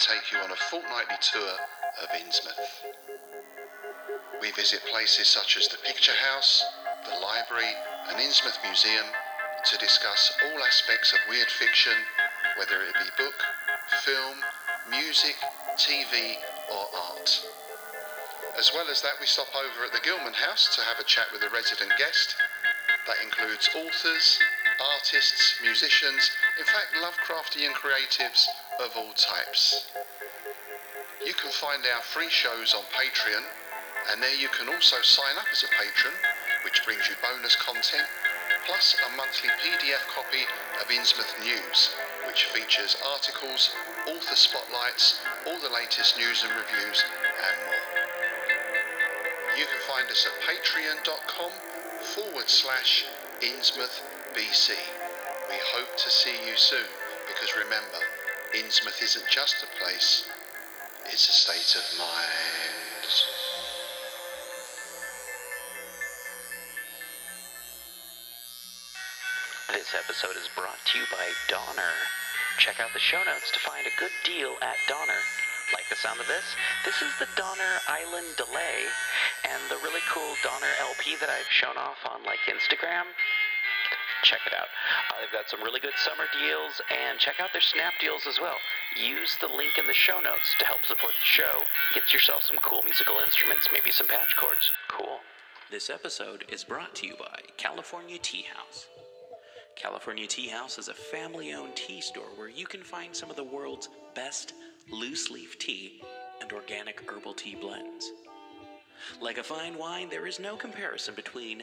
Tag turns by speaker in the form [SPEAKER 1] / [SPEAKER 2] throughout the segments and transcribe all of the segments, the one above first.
[SPEAKER 1] Take you on a fortnightly tour of Innsmouth. We visit places such as the Picture House, the Library, and Innsmouth Museum to discuss all aspects of weird fiction, whether it be book, film, music, TV, or art. As well as that, we stop over at the Gilman House to have a chat with a resident guest. That includes authors, artists, musicians, in fact, Lovecraftian creatives of all types. You can find our free shows on Patreon, and there you can also sign up as a patron, which brings you bonus content, plus a monthly PDF copy of Innsmouth News, which features articles, author spotlights, all the latest news and reviews, and more. You can find us at patreon.com forward slash Innsmouth BC. We hope to see you soon because remember, Innsmouth isn't just a place, it's a state of mind.
[SPEAKER 2] This episode is brought to you by Donner. Check out the show notes to find a good deal at Donner. Like the sound of this? This is the Donner Island Delay and the really cool Donner LP that I've shown off on like Instagram. Check it out. Uh, they've got some really good summer deals and check out their snap deals as well. Use the link in the show notes to help support the show. Get yourself some cool musical instruments, maybe some patch cords. Cool.
[SPEAKER 3] This episode is brought to you by California Tea House. California Tea House is a family owned tea store where you can find some of the world's best loose leaf tea and organic herbal tea blends. Like a fine wine, there is no comparison between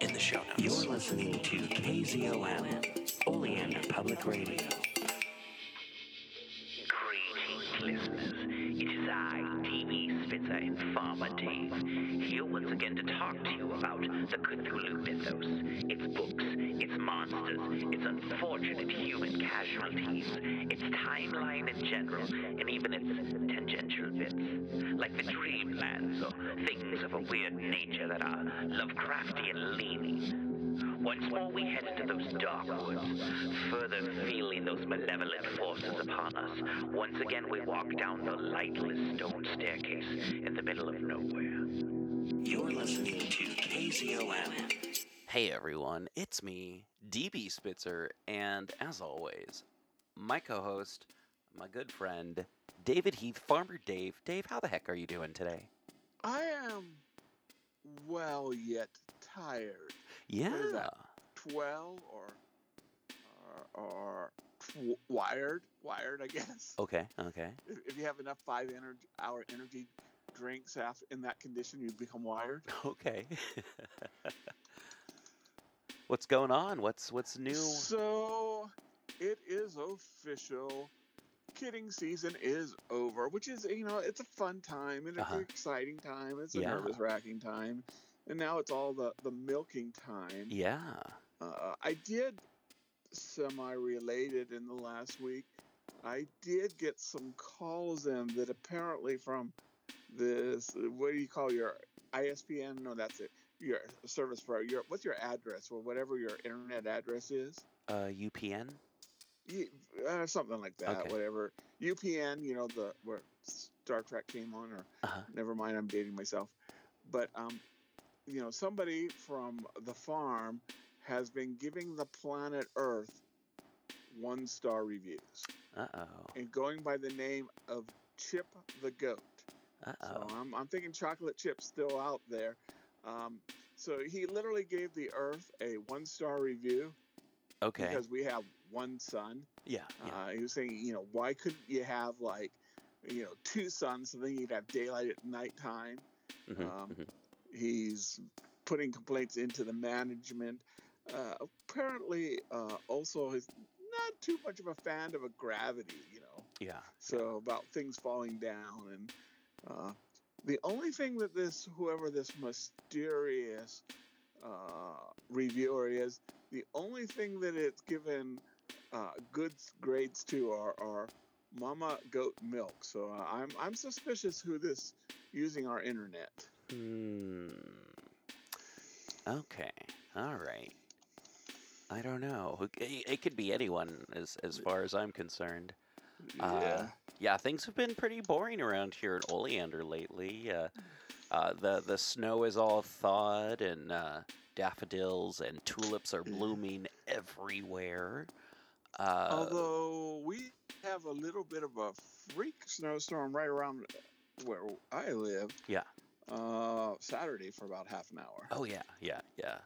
[SPEAKER 3] in the show notes.
[SPEAKER 4] You're listening to KZOM, Oleander Public Radio.
[SPEAKER 5] Greetings, listeners. It is I, DB Spitzer and Farmer Dave, here once again to talk to you about the Cthulhu mythos, its books, its monsters, its unfortunate human casualties, its timeline in general, and even its tangential bits, like the dreamlands or things of a weird nature that are Lovecraftian leaning. Once more we head into those dark woods, further feeling those malevolent forces upon us. Once again we walk down the lightless stone staircase in the middle of nowhere.
[SPEAKER 4] You're listening to KZOM.
[SPEAKER 6] Hey everyone, it's me, DB Spitzer, and as always, my co host, my good friend, David Heath, Farmer Dave. Dave, how the heck are you doing today?
[SPEAKER 7] I am well yet tired.
[SPEAKER 6] Yeah.
[SPEAKER 7] Twelve or or, or tw- wired, wired, I guess.
[SPEAKER 6] Okay, okay.
[SPEAKER 7] If, if you have enough five energy, hour energy drinks after, in that condition, you become wired.
[SPEAKER 6] Okay. what's going on? What's what's new?
[SPEAKER 7] So it is official. Kidding season is over, which is you know it's a fun time and
[SPEAKER 6] Uh-huh.
[SPEAKER 7] it's an exciting time. It's a
[SPEAKER 6] Yeah.
[SPEAKER 7] nervous wracking time, and now it's all the the milking time.
[SPEAKER 6] Yeah.
[SPEAKER 7] Uh, I did semi related in the last week. I did get some calls in that apparently from this, what do you call your ISPN? No, that's it. Your service provider. Your, what's your address or whatever your internet address is?
[SPEAKER 6] Uh, UPN.
[SPEAKER 7] Uh, something like that.
[SPEAKER 6] Okay.
[SPEAKER 7] Whatever. UPN, you know, the where Star Trek came on, or
[SPEAKER 3] Uh-huh.
[SPEAKER 7] never mind, I'm dating myself. But um, you know, somebody from the farm has been giving the planet Earth one star reviews
[SPEAKER 3] Uh oh.
[SPEAKER 7] and going by the name of Chip the Goat.
[SPEAKER 3] Uh oh. So.
[SPEAKER 7] I'm, I'm thinking chocolate chip's still out there. Um, so he literally gave the Earth a one star review
[SPEAKER 3] Okay.
[SPEAKER 7] because we have one sun.
[SPEAKER 3] Yeah. Yeah.
[SPEAKER 7] Uh, he was saying, you know, why couldn't you have like, you know, two suns so then you'd have daylight at nighttime?
[SPEAKER 3] mhm,
[SPEAKER 7] um,
[SPEAKER 3] mhm.
[SPEAKER 7] He's putting complaints into the management. Uh, apparently, uh, also is not too much of a fan of a gravity, you know.
[SPEAKER 3] Yeah.
[SPEAKER 7] So about things falling down, and uh, the only thing that this whoever this mysterious uh, reviewer is, the only thing that it's given uh, good grades to are, are Mama Goat Milk. So uh, I'm I'm suspicious who this using our internet.
[SPEAKER 3] Hmm. Okay. All right. I don't know. It, it could be anyone, as as far as I'm concerned. Uh,
[SPEAKER 7] yeah.
[SPEAKER 3] Yeah, things have been pretty boring around here at Oleander lately. Uh, uh, the the snow is all thawed, and uh, daffodils and tulips are blooming everywhere. Uh,
[SPEAKER 7] Although we have a little bit of a freak snowstorm right around where I live.
[SPEAKER 3] Yeah.
[SPEAKER 7] Uh, Saturday for about half an hour.
[SPEAKER 3] oh yeah, yeah, yeah.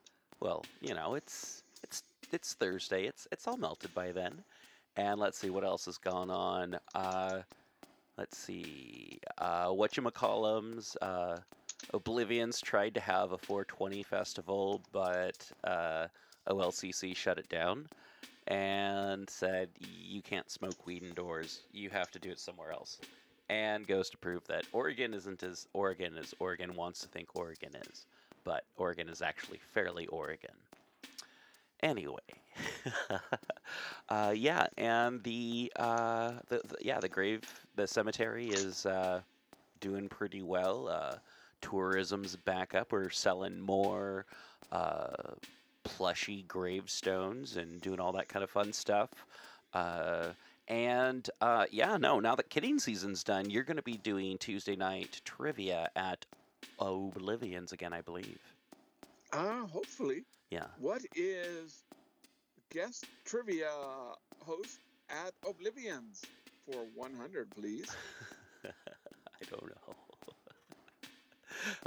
[SPEAKER 3] Well, you know, it's it's it's Thursday. It's it's all melted by then. And let's see what else has gone on. Uh, let's see. Uh, whatchamacallums, uh, Oblivions tried to have a 420 festival, but uh, OLCC shut it down and said you can't smoke weed indoors. You have to do it somewhere else. And goes to prove that Oregon isn't as Oregon as Oregon wants to think Oregon is, but Oregon is actually fairly Oregon. Anyway, uh, yeah, and the, uh, the, the yeah the grave the cemetery is uh, doing pretty well. Uh, tourism's back up. We're selling more uh, plushy gravestones and doing all that kind of fun stuff. Uh, and uh, yeah, no, now that kidding season's done, you're going to be doing Tuesday night trivia at Oblivions again, I believe.
[SPEAKER 7] Ah, hopefully.
[SPEAKER 3] Yeah.
[SPEAKER 7] What is guest trivia host at Oblivions for 100, please?
[SPEAKER 3] I don't know.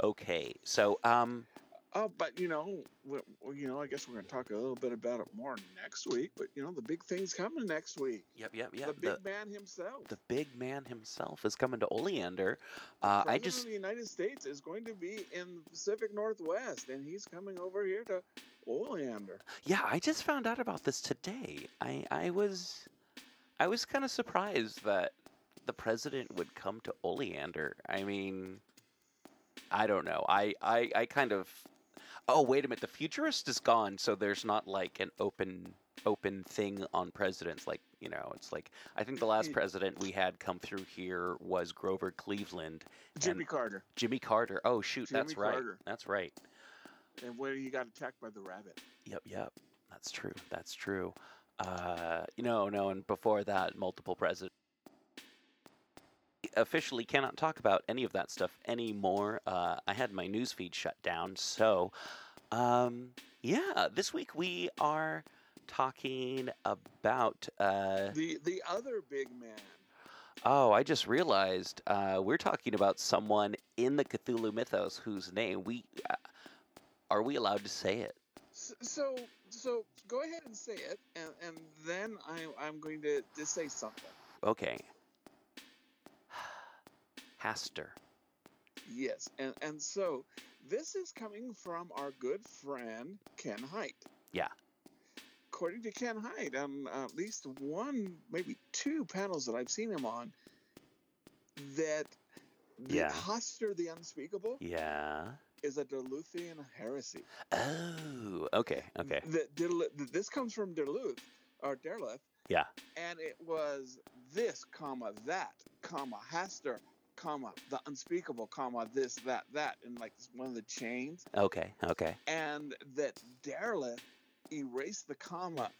[SPEAKER 3] okay, so um,
[SPEAKER 7] Oh, but you know, we, we- you know, I guess we're going to talk a little bit about it more next week. But you know, the big thing's coming next week.
[SPEAKER 3] yep, yep, yep.
[SPEAKER 7] the big man himself.
[SPEAKER 3] the big man himself is coming to Oleander. Uh, I just
[SPEAKER 7] the United States is going to be in the Pacific Northwest, and he's coming over here to Oleander.
[SPEAKER 3] yeah, I just found out about this today. I I was I was kind of surprised that the president would come to Oleander. I mean, I don't know. I I, I kind of oh wait a minute. The futurist is gone, so there's not like an open open thing on presidents. Like you know, it's like I think the last president we had come through here was Grover Cleveland.
[SPEAKER 7] Jimmy Carter,
[SPEAKER 3] Jimmy Carter. Oh shoot, that's
[SPEAKER 7] Jimmy
[SPEAKER 3] right.
[SPEAKER 7] Carter.
[SPEAKER 3] That's right.
[SPEAKER 7] and where he got attacked by the rabbit.
[SPEAKER 3] Yep, yep. That's true. That's true. Uh, you know, no, and before that, multiple presidents officially cannot talk about any of that stuff anymore. Uh, I had my news feed shut down, so um, yeah. This week we are talking about. Uh,
[SPEAKER 7] The the other big man.
[SPEAKER 3] oh, I just realized uh, we're talking about someone in the Cthulhu mythos whose name we uh, are we allowed to say it?
[SPEAKER 7] So so go ahead and say it, and and then I I'm going to to say something.
[SPEAKER 3] Okay. Hastur.
[SPEAKER 7] Yes, and and so this is coming from our good friend Ken Hite.
[SPEAKER 3] Yeah.
[SPEAKER 7] According to Ken Hite, on um, at least one, maybe two panels that I've seen him on, that the
[SPEAKER 3] Yeah.
[SPEAKER 7] Hastur the Unspeakable
[SPEAKER 3] Yeah.
[SPEAKER 7] is a Duluthian heresy.
[SPEAKER 3] Oh, okay, okay.
[SPEAKER 7] That Dil- this comes from Duluth or Derleth,
[SPEAKER 3] Yeah.
[SPEAKER 7] and it was this, comma that, comma Hastur, comma the Unspeakable, comma this, that, that, and like one of the chains.
[SPEAKER 3] Okay, okay.
[SPEAKER 7] and that Derleth erased the comma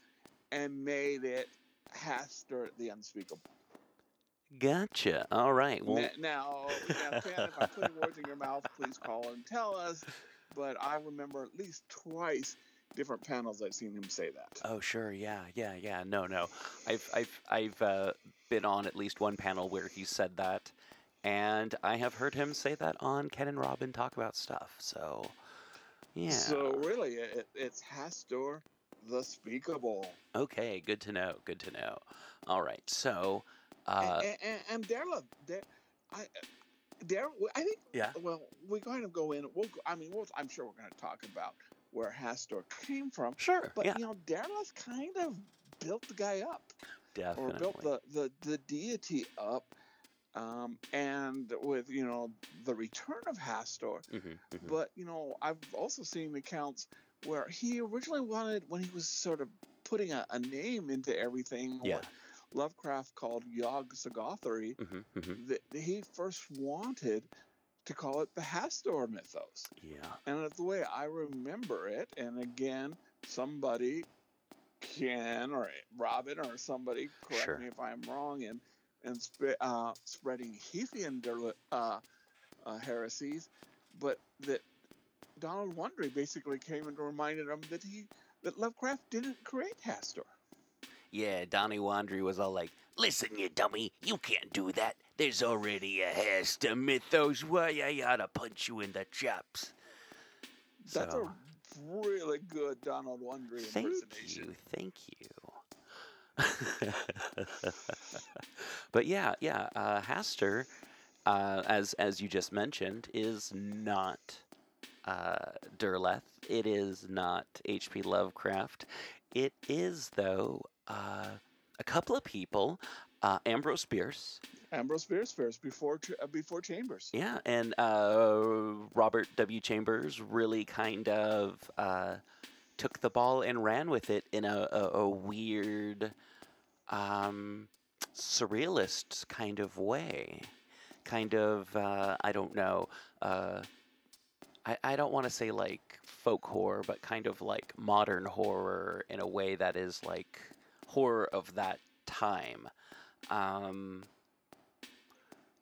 [SPEAKER 7] and made it Hastur the Unspeakable.
[SPEAKER 3] Gotcha. All right. Well,
[SPEAKER 7] now, now, if I'm putting words in your mouth, please call and tell us. But I remember at least twice different panels I've seen him say that.
[SPEAKER 3] oh sure, yeah, yeah, yeah. No, no. I've I've I've uh, been on at least one panel where he said that, and I have heard him say that on Ken and Robin talk about stuff. So, yeah.
[SPEAKER 7] So really, it, it's Hastur the Speakable.
[SPEAKER 3] okay, good to know. Good to know. All right. So, uh,
[SPEAKER 7] and, and, and Darla, Dar- I, Dar- I think.
[SPEAKER 3] Yeah.
[SPEAKER 7] Well, we kind of go in. We'll. Go, I mean, we'll, I'm sure we're going to talk about where Hastur came from.
[SPEAKER 3] sure.
[SPEAKER 7] But
[SPEAKER 3] yeah.
[SPEAKER 7] you know, Darla's kind of built the guy up,
[SPEAKER 3] Definitely.
[SPEAKER 7] or built the the, the deity up. Um, and with you know the return of Hastur,
[SPEAKER 3] Mhm, mhm.
[SPEAKER 7] but you know I've also seen accounts where he originally wanted when he was sort of putting a, a name into everything.
[SPEAKER 3] Yeah.
[SPEAKER 7] What Lovecraft called Yog Sothothery.
[SPEAKER 3] Mhm, mhm.
[SPEAKER 7] That he first wanted to call it the Hastur mythos,
[SPEAKER 3] Yeah.
[SPEAKER 7] and it's the way I remember it. And again, somebody can or Robin or somebody correct
[SPEAKER 3] Sure.
[SPEAKER 7] me if I'm wrong and and sp- uh, spreading Heathian uh, uh, heresies, but that Donald Wandrei basically came and reminded him that he that Lovecraft didn't create Hastur.
[SPEAKER 3] Yeah, Donnie Wandrei was all like, Listen, you dummy, you can't do that. There's already a Hastur mythos. Why I oughta punch you in the chops.
[SPEAKER 7] That's
[SPEAKER 3] So,
[SPEAKER 7] a really good Donald Wandrei
[SPEAKER 3] thank
[SPEAKER 7] impersonation.
[SPEAKER 3] you, thank you. but yeah, yeah, uh, Hastur, uh, as as you just mentioned, is not uh, Derleth. It is not H.P. Lovecraft. It is though uh, a couple of people, uh, Ambrose Bierce,
[SPEAKER 7] Ambrose Bierce first before uh, before Chambers.
[SPEAKER 3] yeah, and uh, Robert W. Chambers really kind of uh, took the ball and ran with it in a, a, a weird, um, surrealist kind of way. Kind of, uh, I don't know. Uh, I, I don't want to say like folk horror, but kind of like modern horror in a way that is like horror of that time. Um,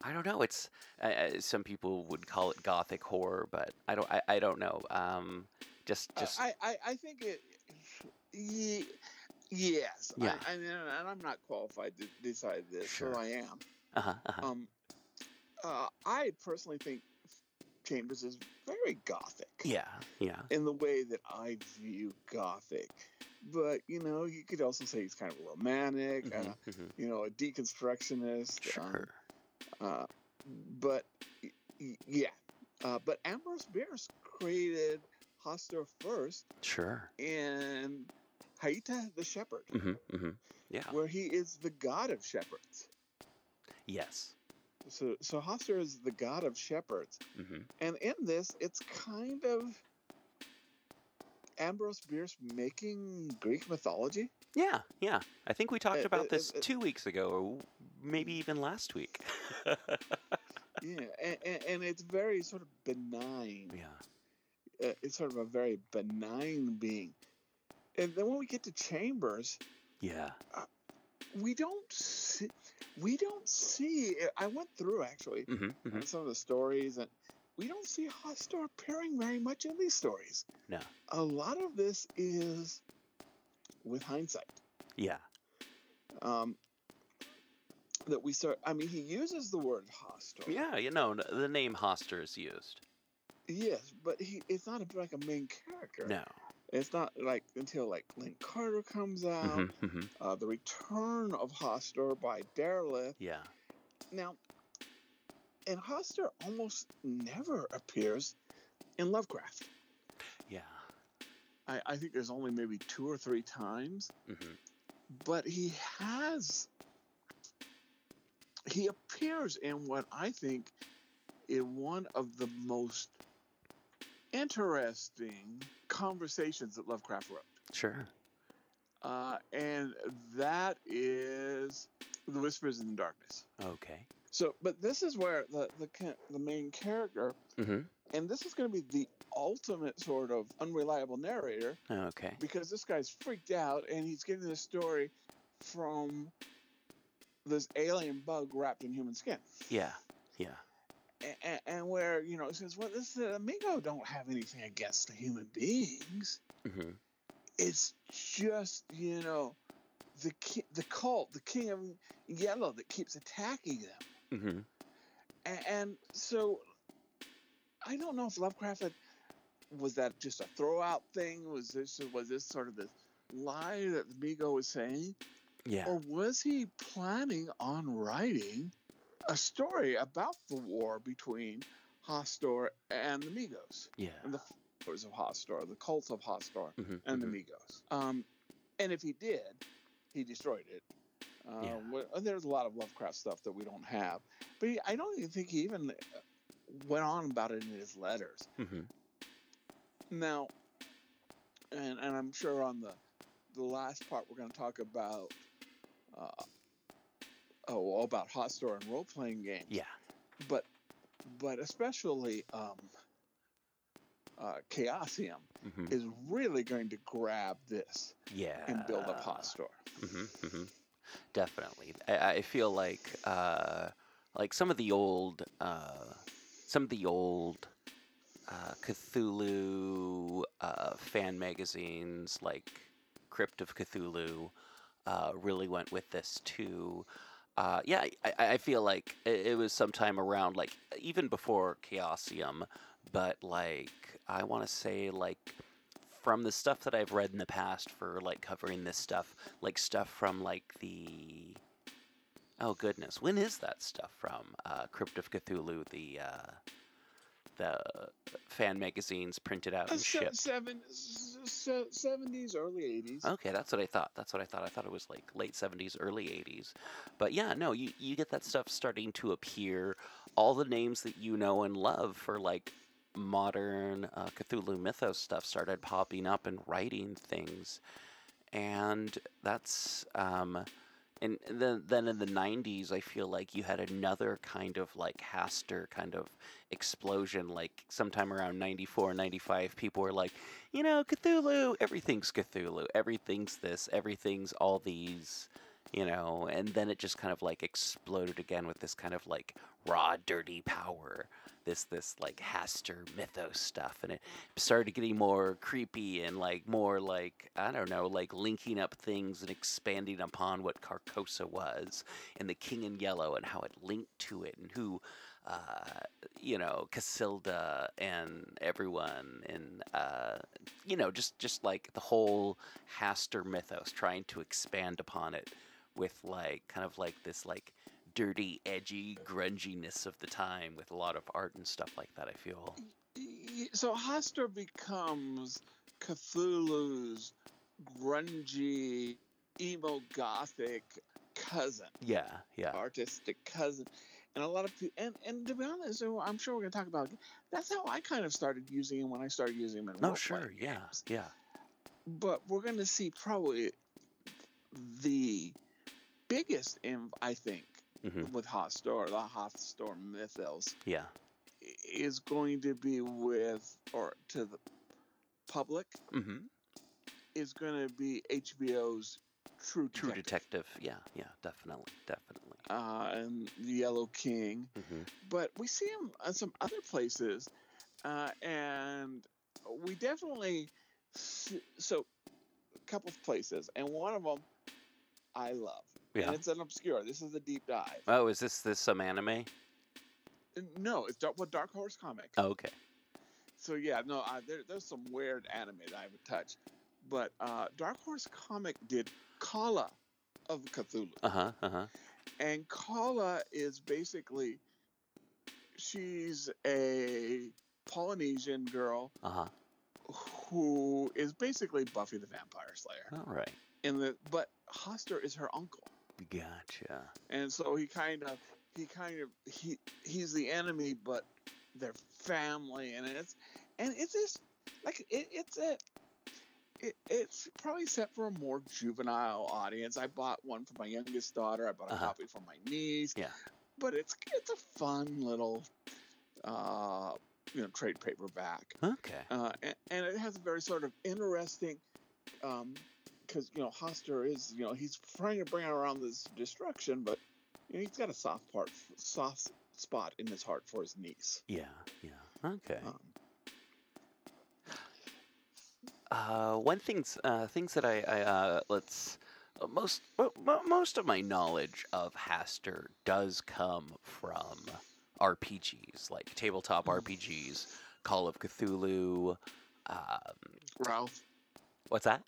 [SPEAKER 3] I don't know. It's uh, some people would call it gothic horror, but I don't. I, I don't know. Um, just
[SPEAKER 7] Uh,
[SPEAKER 3] just
[SPEAKER 7] I, I I think it. Ye, yes.
[SPEAKER 3] Yeah.
[SPEAKER 7] I, I, and I'm not qualified to decide this,
[SPEAKER 3] Sure.
[SPEAKER 7] so I am.
[SPEAKER 3] uh-huh, uh-huh.
[SPEAKER 7] Um, uh, I personally think Chambers is very gothic.
[SPEAKER 3] yeah, yeah,
[SPEAKER 7] In the way that I view gothic, but you know, you could also say he's kind of romantic. Uh,
[SPEAKER 3] mhm, mhm.
[SPEAKER 7] you know, a deconstructionist. um,
[SPEAKER 3] sure.
[SPEAKER 7] uh, but yeah, uh, but Ambrose Bierce created Hastur first
[SPEAKER 3] Sure.
[SPEAKER 7] And Haita the Shepherd,
[SPEAKER 3] hmm hmm Yeah.
[SPEAKER 7] where he is the god of shepherds.
[SPEAKER 3] Yes.
[SPEAKER 7] So, so Hastur is the god of shepherds,
[SPEAKER 3] hmm
[SPEAKER 7] and in this, it's kind of Ambrose Bierce making Greek mythology.
[SPEAKER 3] Yeah, yeah. I think we talked about
[SPEAKER 7] uh,
[SPEAKER 3] this
[SPEAKER 7] uh,
[SPEAKER 3] two weeks ago, or maybe even last week.
[SPEAKER 7] Yeah, and, and, and it's very sort of benign.
[SPEAKER 3] yeah.
[SPEAKER 7] Uh, it's sort of a very benign being. And then when we get to Chambers,
[SPEAKER 3] Yeah.
[SPEAKER 7] we don't see, we don't see. I went through actually
[SPEAKER 3] hmm hmm
[SPEAKER 7] some of the stories, and we don't see Hastur appearing very much in these stories.
[SPEAKER 3] No.
[SPEAKER 7] A lot of this is with hindsight.
[SPEAKER 3] Yeah.
[SPEAKER 7] Um, that we start. I mean, he uses the word Hastur.
[SPEAKER 3] Yeah. You know, the name Hastur is used.
[SPEAKER 7] Yes, but he it's not a, like a main character.
[SPEAKER 3] No.
[SPEAKER 7] It's not like until like Lin Carter comes out.
[SPEAKER 3] hmm hmm
[SPEAKER 7] uh, the Return of Hastur by Derleth.
[SPEAKER 3] Yeah.
[SPEAKER 7] Now, and Hastur almost never appears in Lovecraft.
[SPEAKER 3] Yeah.
[SPEAKER 7] I, I think there's only maybe two or three times,
[SPEAKER 3] hmm
[SPEAKER 7] but he has. He appears in what I think is one of the most interesting conversations that Lovecraft wrote.
[SPEAKER 3] Sure.
[SPEAKER 7] Uh, and that is The Whispers in the Darkness.
[SPEAKER 3] Okay.
[SPEAKER 7] So, but this is where the the the main character,
[SPEAKER 3] hmm
[SPEAKER 7] and this is going to be the ultimate sort of unreliable narrator
[SPEAKER 3] Okay.
[SPEAKER 7] because this guy's freaked out and he's getting the story from this alien bug wrapped in human skin.
[SPEAKER 3] Yeah. Yeah.
[SPEAKER 7] And, and where you know it says, well, this uh, Amigo don't have anything against the human beings.
[SPEAKER 3] hmm
[SPEAKER 7] It's just you know the ki- the cult, the King of Yellow, that keeps attacking them.
[SPEAKER 3] hmm
[SPEAKER 7] And, and so I don't know if Lovecraft had, was that just a throwout thing? Was this was this sort of the lie that the Amigo was saying?
[SPEAKER 3] Yeah.
[SPEAKER 7] Or was he planning on writing a story about the war between Hastur and the Migos
[SPEAKER 3] Yeah.
[SPEAKER 7] and the followers of Hastur, the cult of Hastur
[SPEAKER 3] Mhm,
[SPEAKER 7] and the
[SPEAKER 3] mhm.
[SPEAKER 7] Migos? Um, and if he did, he destroyed it. Um,
[SPEAKER 3] Yeah.
[SPEAKER 7] there's a lot of Lovecraft stuff that we don't have, but he, I don't even think he even uh, went on about it in his letters.
[SPEAKER 3] hmm
[SPEAKER 7] Now, and, and I'm sure on the the last part we're going to talk about uh, oh all about Hastur and role playing games.
[SPEAKER 3] Yeah.
[SPEAKER 7] But but especially um, uh, Chaosium
[SPEAKER 3] hmm
[SPEAKER 7] is really going to grab this
[SPEAKER 3] Yeah.
[SPEAKER 7] and build up hot store.
[SPEAKER 3] hmm hmm Definitely. I, I feel like uh, like some of the old uh, some of the old uh, Cthulhu uh, fan magazines like Crypt of Cthulhu uh, really went with this too. Uh, yeah, I, I I feel like it, was sometime around like even before Chaosium, but like I want to say like from the stuff that I've read in the past for like covering this stuff, like stuff from like the oh goodness, when is that stuff from? Uh, Crypt of Cthulhu, the uh, the fan magazines printed out and shipped.
[SPEAKER 7] seven, s- se- 70s, early 80s.
[SPEAKER 3] Okay, that's what I thought. That's what I thought. I thought it was like late 70s, early 80s. But yeah, no, you, you get that stuff starting to appear. All the names that you know and love for like modern uh, Cthulhu mythos stuff started popping up and writing things. And that's. Um, and then, then in the 90s, I feel like you had another kind of like Hastur kind of explosion. Like sometime around 94, 95, people were like, you know, Cthulhu, everything's Cthulhu, everything's this, everything's all these, you know, and then it just kind of like exploded again with this kind of like raw, dirty power, this this like Hastur mythos stuff, and it started getting more creepy and like more like I don't know, like linking up things and expanding upon what Carcosa was, and the King in Yellow and how it linked to it, and who uh, you know, Cassilda and everyone, and uh, you know, just just like the whole Hastur mythos, trying to expand upon it with like kind of like this like dirty, edgy grunginess of the time with a lot of art and stuff like that. I feel.
[SPEAKER 7] So Hastur becomes Cthulhu's grungy, emo gothic cousin,
[SPEAKER 3] Yeah, yeah,
[SPEAKER 7] artistic cousin. And a lot of people, and, and to be honest, I'm sure we're going to talk about that's how I kind of started using him when I started using him in
[SPEAKER 3] Oh, sure, yeah,
[SPEAKER 7] games.
[SPEAKER 3] yeah,
[SPEAKER 7] But we're going to see probably the biggest, in, I think,
[SPEAKER 3] hmm
[SPEAKER 7] with store the Hastur mythos,
[SPEAKER 3] yeah,
[SPEAKER 7] is going to be with, or to the public,
[SPEAKER 3] hmm
[SPEAKER 7] is going to be HBO's True
[SPEAKER 3] True
[SPEAKER 7] Detective,
[SPEAKER 3] Detective. Yeah, yeah, definitely, definitely.
[SPEAKER 7] uh, and The Yellow King.
[SPEAKER 3] hmm
[SPEAKER 7] But we see him at some other places, uh, and we definitely s- so a couple of places, and one of them I love,
[SPEAKER 3] Yeah.
[SPEAKER 7] and it's an obscure. This is a deep dive.
[SPEAKER 3] Oh, is this this some anime?
[SPEAKER 7] No, it's dark, what Dark Horse comic.
[SPEAKER 3] Oh, okay.
[SPEAKER 7] So yeah, no, uh, there, there's some weird anime that I haven't touched, but uh, Dark Horse comic did Calla of Cthulhu,
[SPEAKER 3] Uh huh. Uh huh.
[SPEAKER 7] and Calla is basically she's a Polynesian girl
[SPEAKER 3] Uh huh.
[SPEAKER 7] who is basically Buffy the Vampire Slayer.
[SPEAKER 3] All right.
[SPEAKER 7] In the but Hastur is her uncle,
[SPEAKER 3] Gotcha.
[SPEAKER 7] and so he kind of he kind of he he's the enemy, but they're family, and it's and it's just like it, it's a it, it's probably set for a more juvenile audience. I bought one for my youngest daughter. I bought a
[SPEAKER 3] Uh-huh.
[SPEAKER 7] copy for my niece.
[SPEAKER 3] Yeah.
[SPEAKER 7] but it's it's a fun little uh you know trade paperback.
[SPEAKER 3] Okay.
[SPEAKER 7] uh, and, and it has a very sort of interesting, because you know Hastur is you know he's trying to bring around this destruction, but you know, he's got a soft part, soft spot in his heart for his niece.
[SPEAKER 3] Yeah, yeah. Okay.
[SPEAKER 7] Um,
[SPEAKER 3] Uh, one things uh, things that I, I uh, let's most mo- mo- most of my knowledge of Hastur does come from RPGs like tabletop RPGs, Call of Cthulhu. Um,
[SPEAKER 7] Ralph.
[SPEAKER 3] what's that?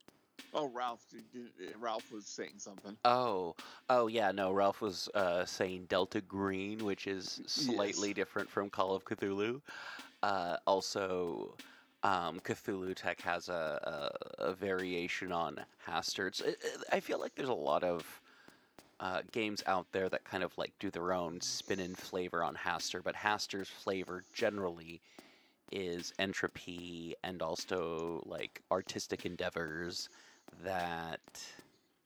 [SPEAKER 7] Oh, Ralph. you- Ralph was saying something.
[SPEAKER 3] Oh, oh yeah, no. Ralph was uh, saying Delta Green, which is slightly
[SPEAKER 7] Yes.
[SPEAKER 3] different from Call of Cthulhu. Uh, also, um, Cthulhu Tech has a, a, a variation on Hastur. It's, it, it- I feel like there's a lot of uh, games out there that kind of like do their own spin and flavor on Hastur, but Hastur's flavor generally is entropy and also like artistic endeavors that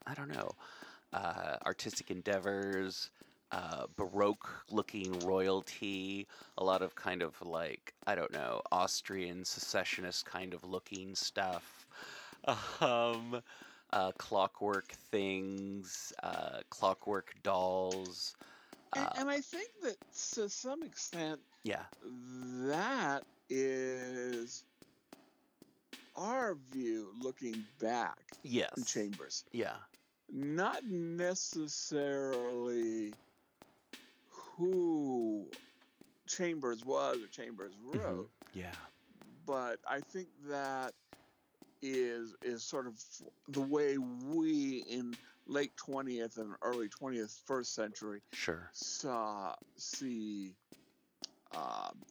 [SPEAKER 3] I don't know uh, artistic endeavors, uh, baroque looking royalty, a lot of kind of like, I don't know, Austrian secessionist kind of looking stuff. Um, uh, clockwork things, uh, clockwork dolls.
[SPEAKER 7] And,
[SPEAKER 3] Uh,
[SPEAKER 7] and I think that to some extent,
[SPEAKER 3] yeah,
[SPEAKER 7] that is our view looking back in
[SPEAKER 3] yes.
[SPEAKER 7] Chambers.
[SPEAKER 3] Yeah,
[SPEAKER 7] Not necessarily who Chambers was or Chambers
[SPEAKER 3] Mhm.
[SPEAKER 7] wrote,
[SPEAKER 3] yeah,
[SPEAKER 7] but I think that is is sort of the way we in late 20th and early 20th first century
[SPEAKER 3] sure.
[SPEAKER 7] saw see um,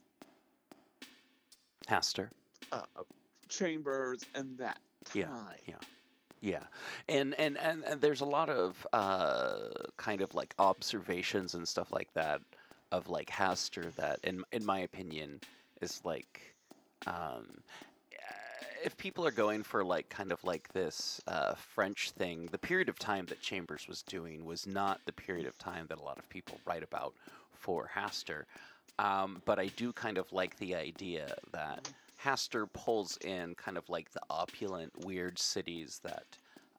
[SPEAKER 3] Hastur.
[SPEAKER 7] uh, chambers and that
[SPEAKER 3] Yeah,
[SPEAKER 7] time.
[SPEAKER 3] yeah. Yeah, and and and, and there's a lot of uh, kind of like observations and stuff like that of like Hastur that, in in my opinion, is like, um, uh, if people are going for like kind of like this uh, French thing, the period of time that Chambers was doing was not the period of time that a lot of people write about for Hastur. Um, but I do kind of like the idea that Hastur pulls in kind of like the opulent, weird cities that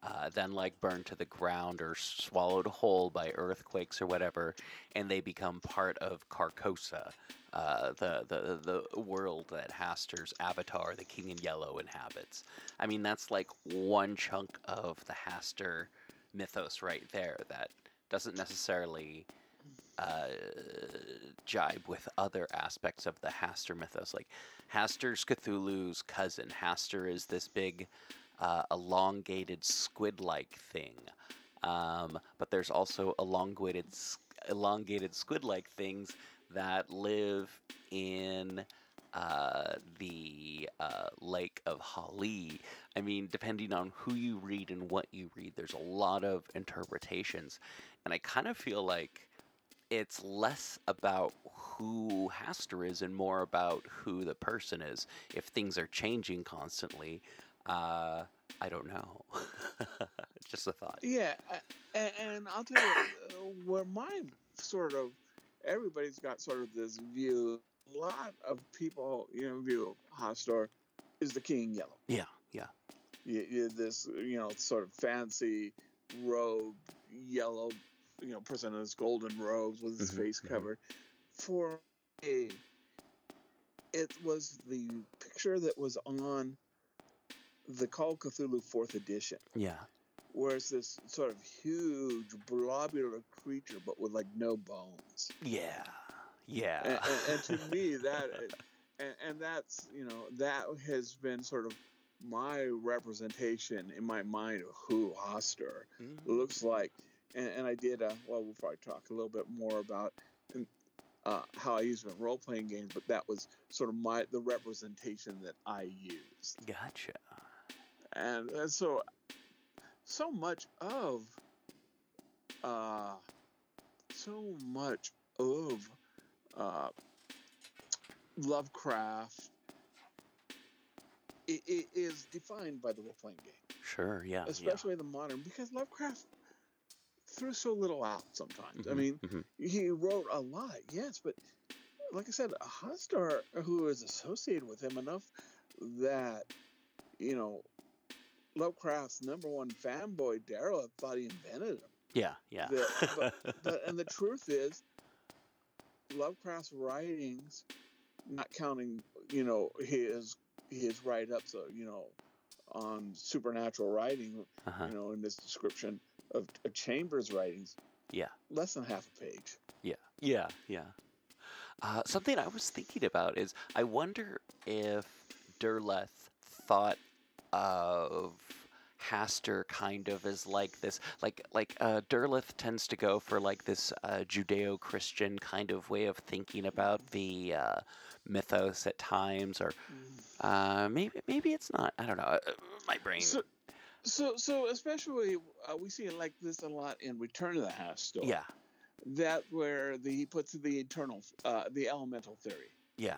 [SPEAKER 3] uh, then like burn to the ground or swallowed whole by earthquakes or whatever, and they become part of Carcosa, uh, the, the the world that Hastur's avatar, the King in Yellow, inhabits. I mean, that's like one chunk of the Hastur mythos right there that doesn't necessarily uh, jibe with other aspects of the Hastur mythos. Like Hastur's Cthulhu's cousin. Hastur is this big, uh, elongated squid-like thing. Um, but there's also elongated, elongated squid-like things that live in uh, the uh, Lake of Hali. I mean, depending on who you read and what you read, there's a lot of interpretations. And I kind of feel like it's less about who Hastur is and more about who the person is. If things are changing constantly, uh, I don't know. Just a thought.
[SPEAKER 7] Yeah, and, and I'll tell you uh, where my sort of everybody's got sort of this view. A lot of people, you know, view Hastur is the King in Yellow.
[SPEAKER 3] Yeah, yeah.
[SPEAKER 7] You, you, this, you know, sort of fancy robe, yellow, you know, person in his golden robes with his
[SPEAKER 3] Mhm,
[SPEAKER 7] face
[SPEAKER 3] mhm.
[SPEAKER 7] covered. For a, it was the picture that was on the Call Cthulhu Fourth Edition
[SPEAKER 3] Yeah.
[SPEAKER 7] where it's this sort of huge blobular creature but with like no bones
[SPEAKER 3] Yeah. Yeah.
[SPEAKER 7] and, and, and to me that and, and that's you know that has been sort of my representation in my mind of who Hastur
[SPEAKER 3] Mhm.
[SPEAKER 7] looks like and, and I did uh, well before I talk a little bit more about uh, how I use it in role playing games but that was sort of my the representation that I used
[SPEAKER 3] Gotcha.
[SPEAKER 7] and, and so so much of uh so much of uh Lovecraft i i is defined by the role playing game,
[SPEAKER 3] Sure. Yeah.
[SPEAKER 7] especially the modern, because Lovecraft threw so little out sometimes.
[SPEAKER 3] yeah.
[SPEAKER 7] I mean,
[SPEAKER 3] Mhm,
[SPEAKER 7] he wrote a lot, yes, but like I said, a Hastur, who is associated with him enough that, you know, Lovecraft's number one fanboy, Daryl, thought he invented him.
[SPEAKER 3] Yeah, yeah.
[SPEAKER 7] The- But and the truth is, Lovecraft's writings, not counting you know his his write ups, uh, you know, on supernatural writing,
[SPEAKER 3] uh-huh.
[SPEAKER 7] you know, in this description of, of Chambers' writings,
[SPEAKER 3] Yeah.
[SPEAKER 7] less than half a page.
[SPEAKER 3] Yeah, yeah, yeah. Uh, something I was thinking about is I wonder if Derleth thought of Hastur kind of is like this, like like uh, Derleth tends to go for like this uh, Judeo-Christian kind of way of thinking about the uh, mythos at times, or uh, maybe maybe it's not. I don't know. Uh, my brain.
[SPEAKER 7] So, so, so especially uh, we see it like this a lot in Return of the Hastur.
[SPEAKER 3] yeah,
[SPEAKER 7] that where the, he puts the eternal, uh, the elemental theory.
[SPEAKER 3] yeah,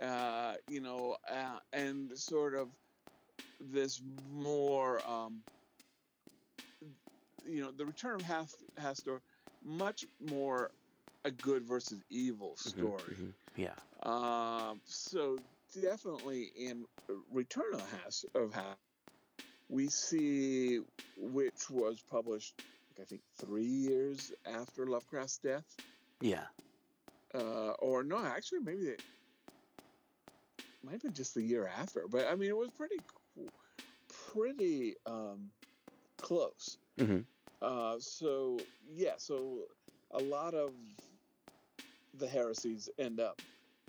[SPEAKER 7] uh, you know, uh, and sort of this more, um, you know, the Return of Hast- Hastur, much more a good versus evil
[SPEAKER 3] mhm,
[SPEAKER 7] story.
[SPEAKER 3] mhm, yeah,
[SPEAKER 7] Um, so definitely in Return of Has of Has, we see which was published, like, I think, three years after Lovecraft's death
[SPEAKER 3] yeah,
[SPEAKER 7] uh, or no, actually, maybe it might have been just the year after. But I mean, it was pretty, pretty um, close.
[SPEAKER 3] Mhm.
[SPEAKER 7] Uh, so yeah, so a lot of the heresies end up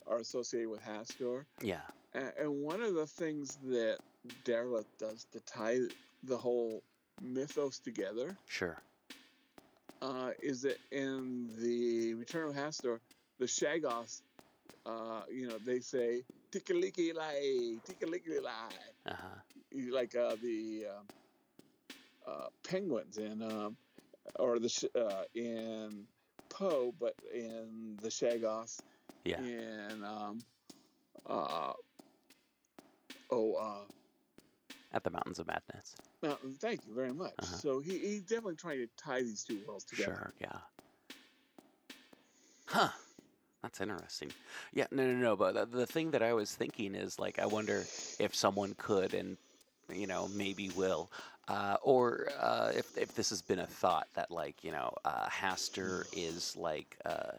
[SPEAKER 7] are associated with Hastur,
[SPEAKER 3] yeah,
[SPEAKER 7] and, and one of the things that Derleth does to tie the whole mythos together
[SPEAKER 3] sure,
[SPEAKER 7] uh, is that in the Return of Hastur, the Shoggoths, uh, you know, they say "Tikkaliki lai, tikkaliki lai,"
[SPEAKER 3] uh huh,
[SPEAKER 7] like uh, the um, uh, penguins in, um, or the sh- uh, in Poe, but in the Shoggoths,
[SPEAKER 3] yeah,
[SPEAKER 7] in um, uh, oh, uh,
[SPEAKER 3] at the Mountains of Madness.
[SPEAKER 7] no, thank you very much.
[SPEAKER 3] Uh-huh.
[SPEAKER 7] So he, he's definitely trying to tie these two worlds together.
[SPEAKER 3] Sure, yeah. Huh. That's interesting. Yeah, no, no, no. But the, the thing that I was thinking is like, I wonder if someone could, and you know, maybe will, uh, or uh, if if this has been a thought that like, you know, uh, Hastur is like. Uh,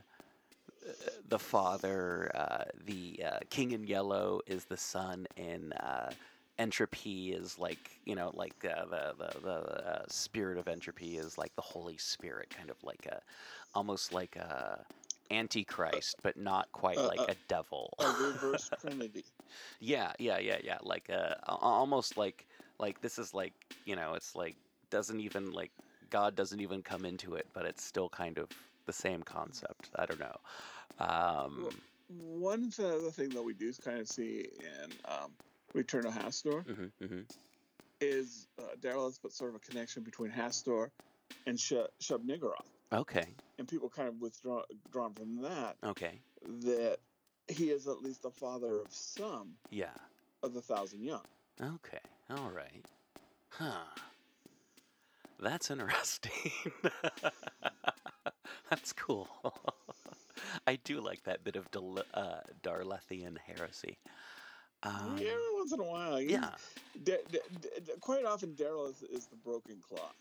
[SPEAKER 3] the father, uh, the uh, king in yellow is the son, and uh, entropy is like you know like the the, the spirit of entropy is like the holy spirit kind of like a almost like a antichrist but not quite
[SPEAKER 7] Uh,
[SPEAKER 3] like
[SPEAKER 7] uh,
[SPEAKER 3] a devil
[SPEAKER 7] A reverse trinity.
[SPEAKER 3] yeah yeah yeah yeah like uh, a- almost like like this is like you know it's like doesn't even like god doesn't even come into it but it's still kind of the same concept i don't know um
[SPEAKER 7] One th- other thing that we do kind of see in um, Return of Hastur
[SPEAKER 3] mhm, mhm.
[SPEAKER 7] is uh, Daryl has put sort of a connection between Hastur and Sh- Shub-Niggurath.
[SPEAKER 3] Okay
[SPEAKER 7] And people kind of withdraw drawn from that
[SPEAKER 3] okay
[SPEAKER 7] that he is at least the father of some
[SPEAKER 3] yeah
[SPEAKER 7] of the Thousand Young.
[SPEAKER 3] Okay, all right. Huh. That's interesting. That's cool. I do like that bit of Dal- uh, Derlethian heresy. Um,
[SPEAKER 7] Yeah, every once in a while.
[SPEAKER 3] yeah,
[SPEAKER 7] da- da- da- quite often Daryl is, is the broken clock.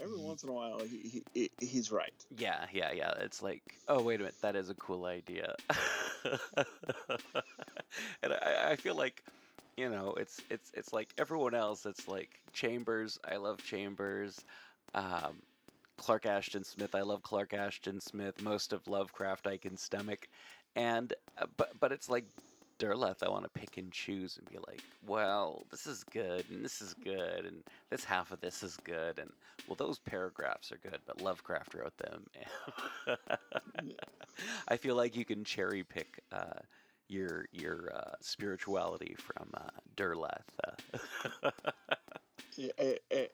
[SPEAKER 7] Every once in a while, he, he, he he's right.
[SPEAKER 3] yeah, yeah, yeah. It's like, oh, wait a minute, that is a cool idea. and I, I feel like, you know, it's it's it's like everyone else. It's like Chambers. I love Chambers. Um, Clark Ashton Smith. I love Clark Ashton Smith. Most of Lovecraft I can stomach, and uh, but but it's like Derleth. I want to pick and choose and be like, well, this is good and this is good and this half of this is good and well, those paragraphs are good, but Lovecraft wrote them. I feel like you can cherry pick uh, your your uh, spirituality from uh, Derleth.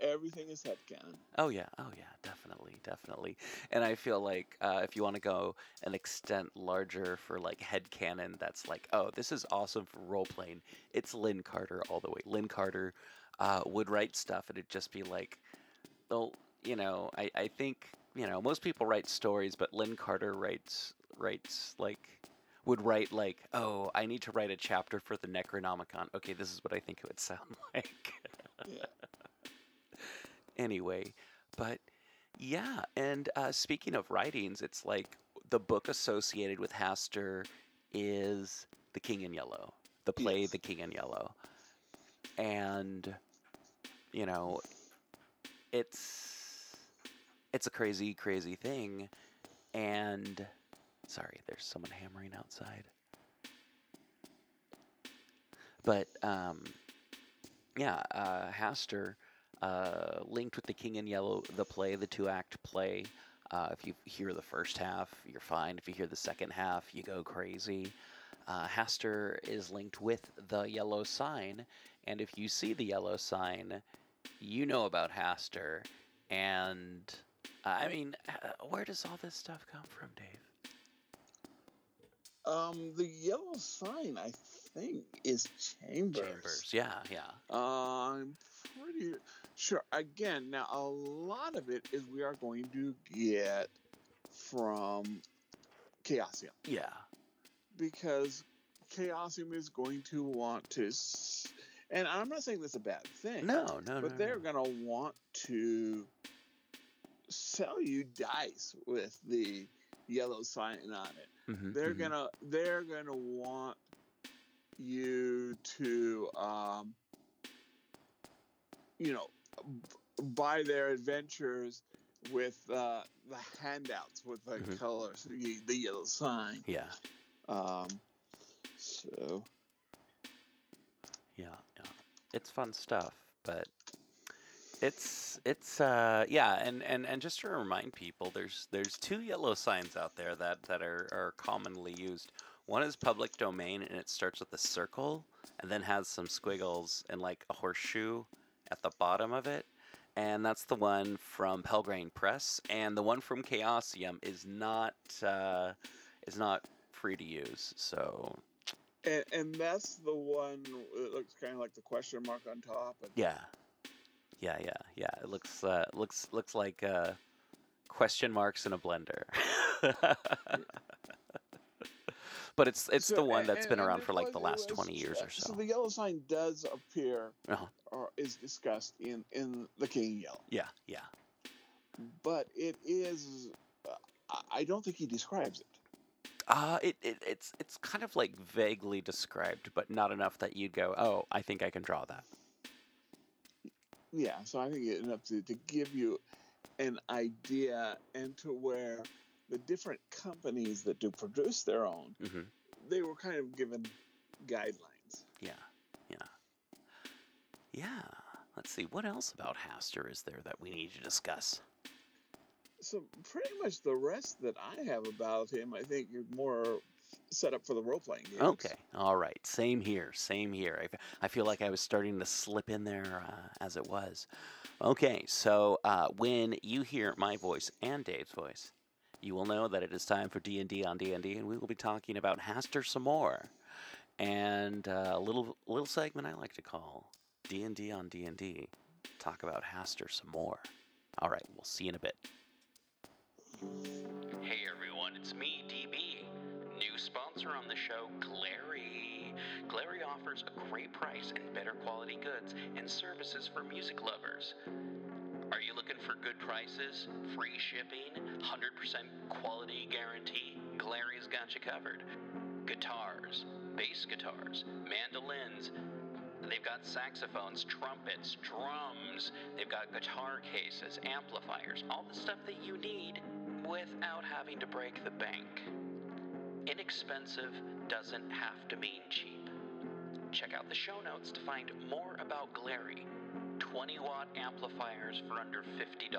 [SPEAKER 7] Everything is headcanon.
[SPEAKER 3] Oh yeah, oh yeah, definitely, definitely. And I feel like uh, if you want to go an extent larger for like headcanon, that's like, oh, this is awesome for role playing. It's Lin Carter all the way. Lin Carter uh, would write stuff, and it'd just be like, well, you know, I, I think you know most people write stories, but Lin Carter writes writes like would write like, oh, I need to write a chapter for the Necronomicon. Okay, this is what I think it would sound like. Anyway but Yeah, and uh, speaking of writings, it's like the book associated with Hastur is The King in Yellow, the play
[SPEAKER 7] Yes.
[SPEAKER 3] The King in Yellow. And, you know, it's it's a crazy, crazy thing. And sorry, there's someone hammering outside. But um, yeah, uh, Hastur uh, linked with the King in Yellow, the play, the two-act play. Uh, if you hear the first half, you're fine. If you hear the second half, you go crazy. Uh, Hastur is linked with the yellow sign, and if you see the yellow sign, you know about Hastur. And uh, I mean, uh, where does all this stuff come from, Dave?
[SPEAKER 7] Um, the yellow sign, I think, is Chambers.
[SPEAKER 3] Chambers. Yeah, yeah.
[SPEAKER 7] I'm pretty sure. Again, now a lot of it is we are going to get from Chaosium
[SPEAKER 3] Yeah.
[SPEAKER 7] because Chaosium is going to want to, s- and I'm not saying that's a bad thing.
[SPEAKER 3] No, no, no.
[SPEAKER 7] but they're
[SPEAKER 3] no.
[SPEAKER 7] going to want to sell you dice with the yellow sign on it.
[SPEAKER 3] Mhm,
[SPEAKER 7] they're
[SPEAKER 3] mhm.
[SPEAKER 7] gonna they're gonna want you to um you know b- buy their adventures with uh the handouts with the
[SPEAKER 3] Mhm.
[SPEAKER 7] colors the, the yellow sign
[SPEAKER 3] Yeah,
[SPEAKER 7] um so
[SPEAKER 3] yeah, yeah. It's fun stuff, but it's it's uh yeah, and and and just to remind people, there's there's two yellow signs out there that that are are commonly used. One is public domain, and it starts with a circle, and then has some squiggles and like a horseshoe at the bottom of it. And that's the one from Pelgrane Press, and the one from Chaosium is not uh, is not free to use. So
[SPEAKER 7] and, and that's the one it looks kind of like the question mark on top and
[SPEAKER 3] Yeah, yeah, yeah, yeah. It looks uh, looks looks like uh, question marks in a blender. but it's it's
[SPEAKER 7] So-
[SPEAKER 3] the one that's been
[SPEAKER 7] and- and
[SPEAKER 3] around for like the last twenty years or so.
[SPEAKER 7] So the yellow sign does appear
[SPEAKER 3] Uh-huh.
[SPEAKER 7] or is discussed in in the King Yellow,
[SPEAKER 3] Yeah, yeah,
[SPEAKER 7] but it is. Uh, I- I don't think he describes it.
[SPEAKER 3] uh, it, it it's it's kind of like vaguely described, but not enough that you'd go, oh, I think I can draw that.
[SPEAKER 7] Yeah, so I think it enough to, to give you an idea and to where the different companies that do produce their own,
[SPEAKER 3] hmm
[SPEAKER 7] they were kind of given guidelines.
[SPEAKER 3] Yeah, yeah, yeah. Let's see, what else about Hastur is there that we need to discuss?
[SPEAKER 7] So pretty much the rest that I have about him, I think, are more set up for the role playing games.
[SPEAKER 3] Okay. All right. Same here. Same here. I feel like I was starting to slip in there uh, as it was. Okay. So uh, when you hear my voice and Dave's voice, you will know that it is time for D and D on D and D, and we will be talking about Hastur some more, and uh, a little little segment I like to call D and D on D and D. Talk about Hastur some more. All right. We'll see you in a bit.
[SPEAKER 8] Hey everyone, it's me, DB. Sponsor on the show, Glary. Glary offers a great price and better quality goods and services for music lovers. Are you looking for good prices, free shipping, 100% quality guarantee? Glary's got you covered. Guitars, bass guitars, mandolins, They've got saxophones, trumpets, drums. They've got guitar cases, amplifiers, all the stuff that you need without having to break the bank. Inexpensive doesn't have to mean cheap. Check out the show notes to find more about Glary. 20 watt amplifiers for under $50.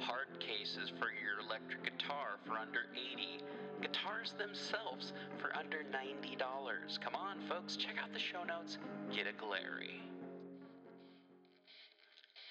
[SPEAKER 8] Hard cases for your electric guitar for under 80 Guitars themselves for under $90. Come on, folks, check out the show notes. Get a Glary.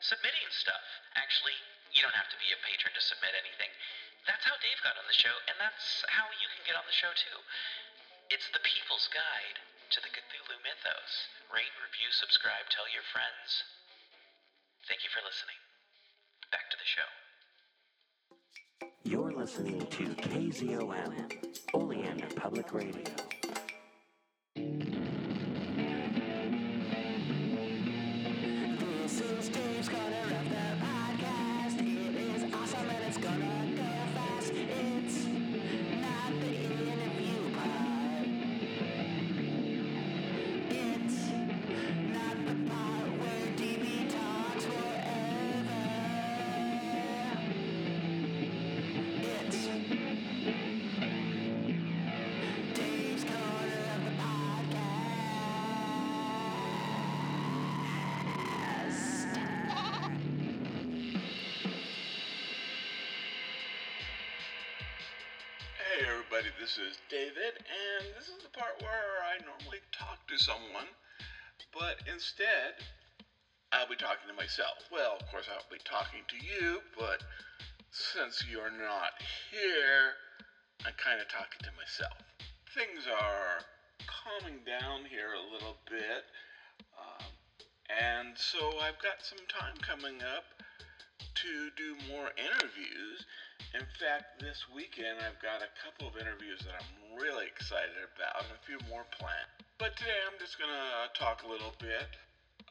[SPEAKER 8] submitting stuff. Actually,
[SPEAKER 2] You don't have to be a patron to submit anything. That's how Dave got on the show, and that's how you can get on the show too. It's the people's guide to the Cthulhu mythos. Rate, review, subscribe, tell your friends. Thank you for listening. Back to the show.
[SPEAKER 4] You're listening to KZOM, Oleander Public Radio. Is
[SPEAKER 7] David, and this is the part where I normally talk to someone, but instead, I'll be talking to myself. Well, of course, I'll be talking to you, but since you're not here, I'm kind of talking to myself. Things are calming down here a little bit, um, and so I've got some time coming up to do more interviews. In fact, this weekend I've got a couple of interviews that I'm really excited about and a few more planned. But today I'm just going to talk a little bit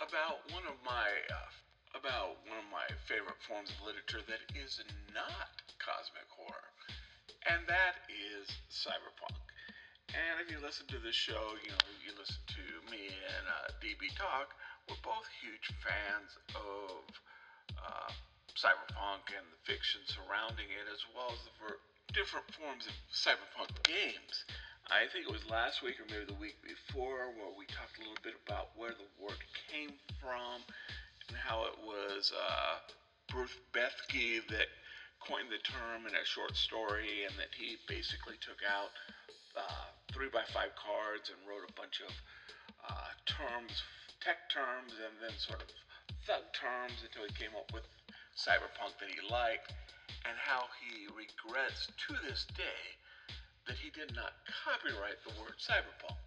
[SPEAKER 7] about one of my uh, about one of my favorite forms of literature that is not cosmic horror. And that is cyberpunk. And if you listen to this show, you know, you listen to me and uh, DB Talk, we're both huge fans of uh, cyberpunk and the fiction surrounding it, as well as the ver- different forms of cyberpunk games. I think it was last week or maybe the week before where we talked a little bit about where the word came from and how it was uh, Bruce Bethke that coined the term in a short story, and that he basically took out uh, three by five cards and wrote a bunch of uh, terms, tech terms, and then sort of thug terms until he came up with cyberpunk that he liked, and how he regrets to this day that he did not copyright the word cyberpunk.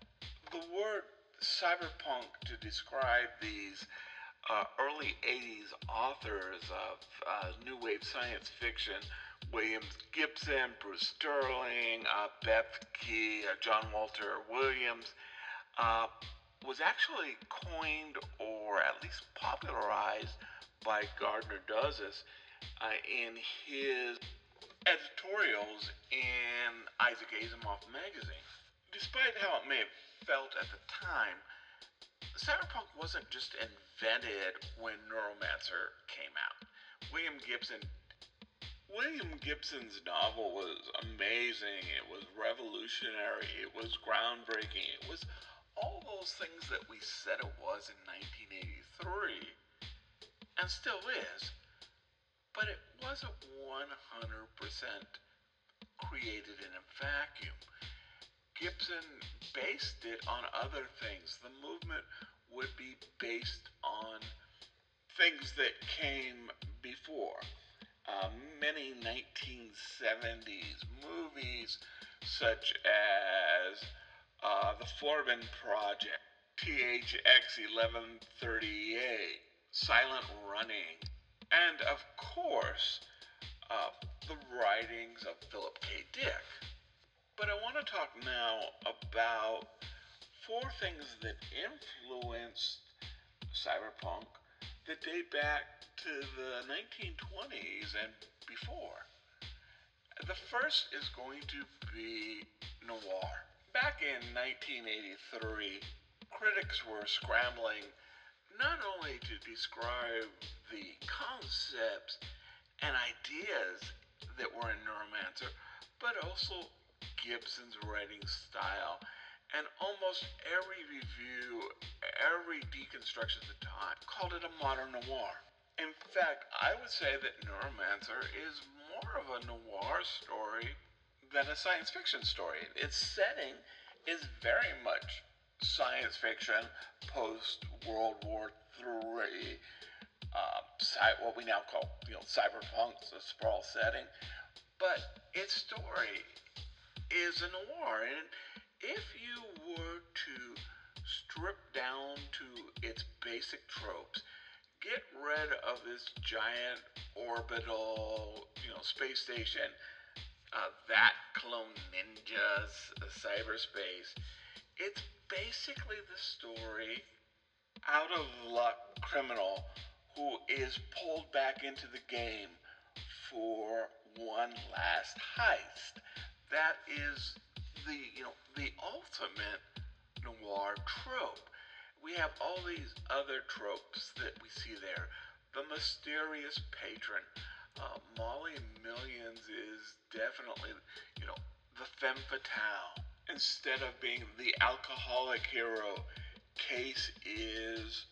[SPEAKER 7] The word cyberpunk to describe these uh, early 80s authors of uh, new wave science fiction William Gibson, Bruce Sterling, uh, Beth Key, uh, John Walter Williams uh, was actually coined or at least popularized by Gardner Douglas uh, in his editorials in Isaac Asimov magazine. Despite how it may have felt at the time, cyberpunk wasn't just invented when Neuromancer came out. William Gibson William Gibson's novel was amazing. It was revolutionary. It was groundbreaking. It was all those things that we said it was in 1983 and still is. But it wasn't 100% created in a vacuum. Gibson based it on other things. The movement would be based on things that came before. Uh, many 1970s movies, such as uh, The Forbin Project, THX 1138, Silent Running, and of course, uh, the writings of Philip K. Dick. But I want to talk now about four things that influenced cyberpunk that date back to the 1920s and before. The first is going to be noir. Back in 1983, critics were scrambling not only to describe the concepts and ideas that were in Neuromancer, but also Gibson's writing style. And almost every review, every deconstruction at the time called it a modern noir. In fact, I would say that Neuromancer is more of a noir story than a science fiction story. Its setting is very much science fiction post World War III. Uh, cy- what we now call you know cyberpunk, the sprawl setting, but its story is a noir, and if you were to strip down to its basic tropes, get rid of this giant orbital, you know, space station, uh, that clone ninjas, uh, cyberspace. It's basically the story out of luck criminal who is pulled back into the game for one last heist. That is the you know the ultimate noir trope. We have all these other tropes that we see there. The mysterious patron. Uh, Molly Millions is definitely, you know, the femme fatale. Instead of being the alcoholic hero, Case is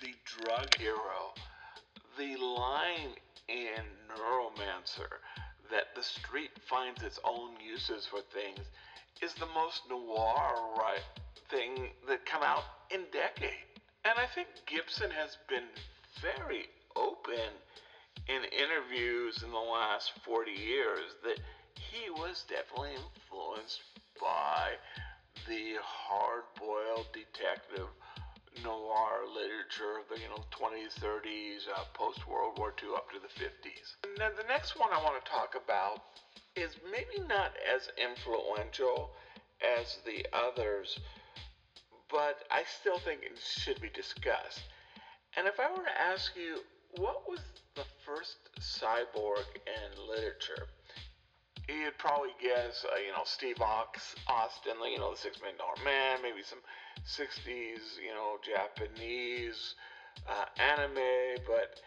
[SPEAKER 7] the drug hero. The line in Neuromancer that the street finds its own uses for things is the most noir right thing that come out in decades. And I think Gibson has been very open in interviews in the last 40 years that he was definitely influenced by the hard-boiled detective noir literature of the you know 20s, 30s, uh, post World War II up to the 50s. And then the next one I want to talk about is maybe not as influential as the others, but I still think it should be discussed. And if I were to ask you, what was the first cyborg in literature? You'd probably guess, uh, you know, Steve Ox, Austin, you know, the Six Million Dollar Man, maybe some 60s, you know, Japanese uh, anime, but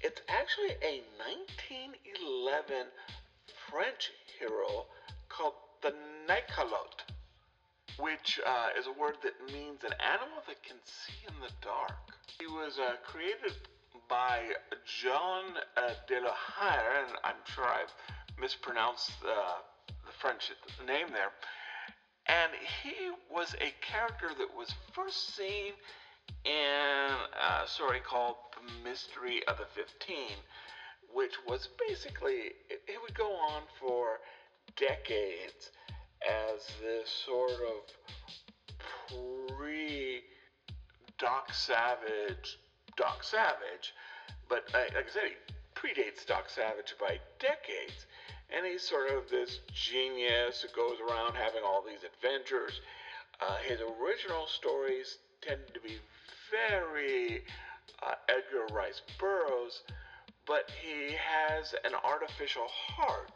[SPEAKER 7] it's actually a 1911 French hero called the Nyctalope, which uh, is a word that means an animal that can see in the dark. He was uh, created by John uh, de la Hire, and I'm sure I've mispronounced uh, the French name there. And he was a character that was first seen in a story called The Mystery of the 15, which was basically, it, it would go on for decades as this sort of pre Doc Savage, Doc Savage, but like I said, he predates Doc Savage by decades. And he's sort of this genius who goes around having all these adventures. Uh, his original stories tended to be very uh, Edgar Rice Burroughs, but he has an artificial heart,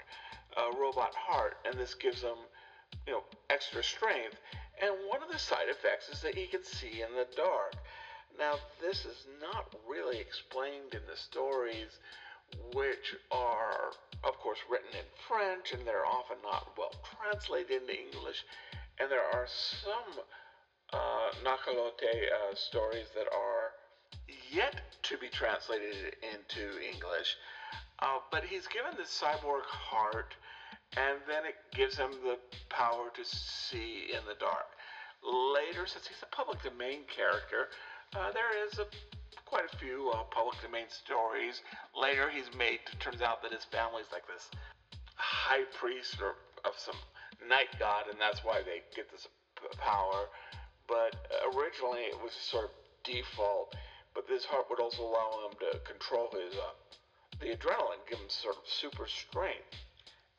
[SPEAKER 7] a robot heart, and this gives him, you know, extra strength. And one of the side effects is that he can see in the dark. Now, this is not really explained in the stories, which are, of course, written in French, and they're often not well translated into English. And there are some uh, Nyctalope uh, stories that are yet to be translated into English. Uh, but he's given this cyborg heart, and then it gives him the power to see in the dark. Later, since he's a public domain character, uh, there is a, quite a few uh, public domain stories. Later, he's made. It turns out that his family's like this high priest or of some night god, and that's why they get this power. But originally, it was sort of default. But this heart would also allow him to control his uh, the adrenaline, give him sort of super strength.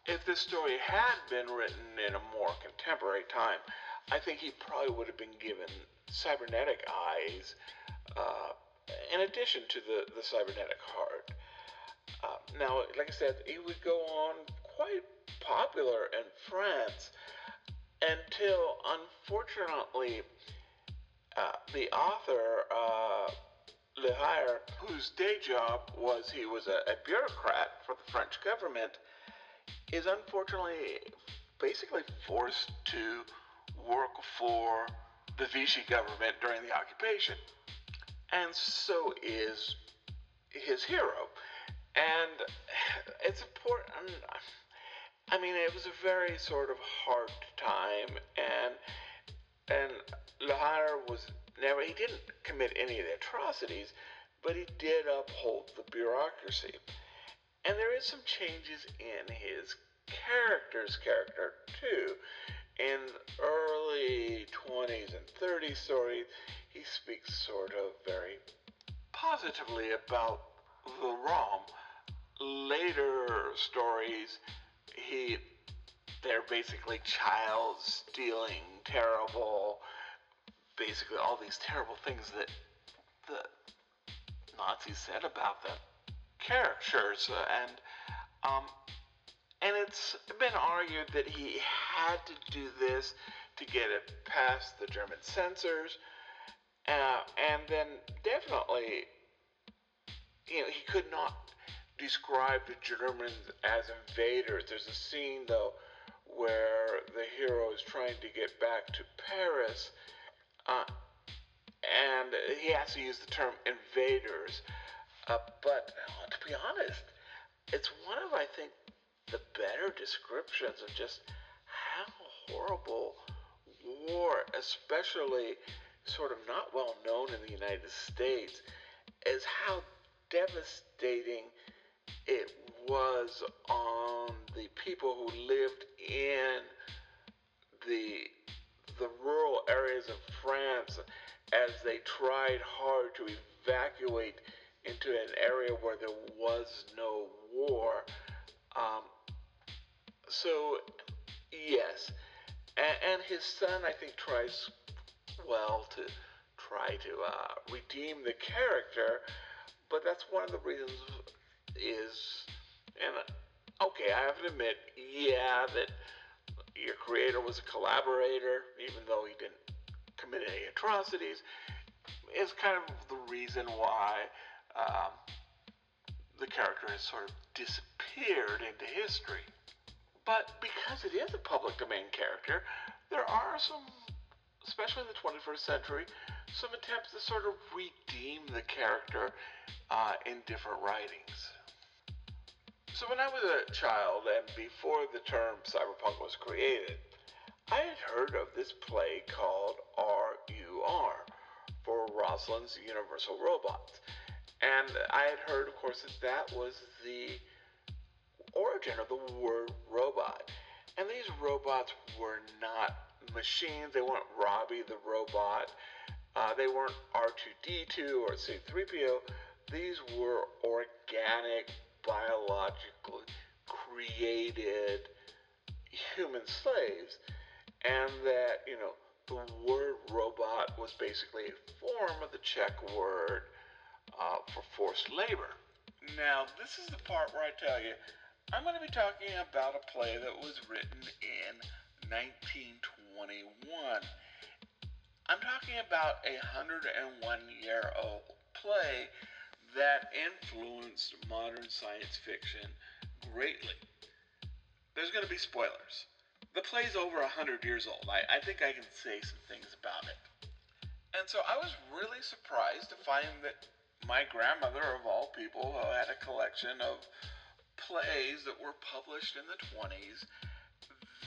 [SPEAKER 7] If this story had been written in a more contemporary time, I think he probably would have been given cybernetic eyes uh, in addition to the, the cybernetic heart. Uh, now, like I said, he would go on quite popular in France until, unfortunately, uh, the author, uh, Le Hire, whose day job was he was a, a bureaucrat for the French government, is unfortunately basically forced to work for the Vichy government during the occupation. And so is his hero. And it's important. I mean, it was a very sort of hard time, and and Le was never. He didn't commit any of the atrocities, but he did uphold the bureaucracy. And there is some changes in his character's character too. In early 20s and 30s stories, he speaks sort of very positively about the ROM. Later stories, he they're basically child stealing, terrible, basically all these terrible things that the Nazis said about the characters, uh, and um, and it's been argued that he had to do this to get it past the German censors, uh, and then definitely, you know, he could not describe the Germans as invaders. There's a scene though where the hero is trying to get back to Paris, uh, and he has to use the term invaders. Uh, but uh, to be honest, it's one of I think the better descriptions of just how horrible war, especially sort of not well known in the United States, is how devastating it was on the people who lived in the the rural areas of France as they tried hard to evacuate into an area where there was no war. Um, so, yes. And, and, his son, I think, tries well to try to uh, redeem the character, but that's one of the reasons is, and okay, I have to admit, yeah, that your creator was a collaborator, even though he didn't commit any atrocities, is kind of the reason why um, the character has sort of disappeared into history. But because it is a public domain character, there are some, especially in the 21st century, some attempts to sort of redeem the character uh, in different writings. So when I was a child and before the term cyberpunk was created, I had heard of this play called RUR for Rossum's Universal Robots. And I had heard, of course, that that was the origin of the word robot. And these robots were not machines. They weren't Robbie the robot. Uh, they weren't R2D2 or C3PO. These were organic, biologically created human slaves. And that, you know, the word robot was basically a form of the Czech word uh, for forced labor. Now, this is the part where I tell you I'm going to be talking about a play that was written in 1921. I'm talking about a 101 year old play that influenced modern science fiction greatly. There's going to be spoilers. The play's over 100 years old. I, I think I can say some things about it. And so I was really surprised to find that my grandmother, of all people, had a collection of plays that were published in the 20s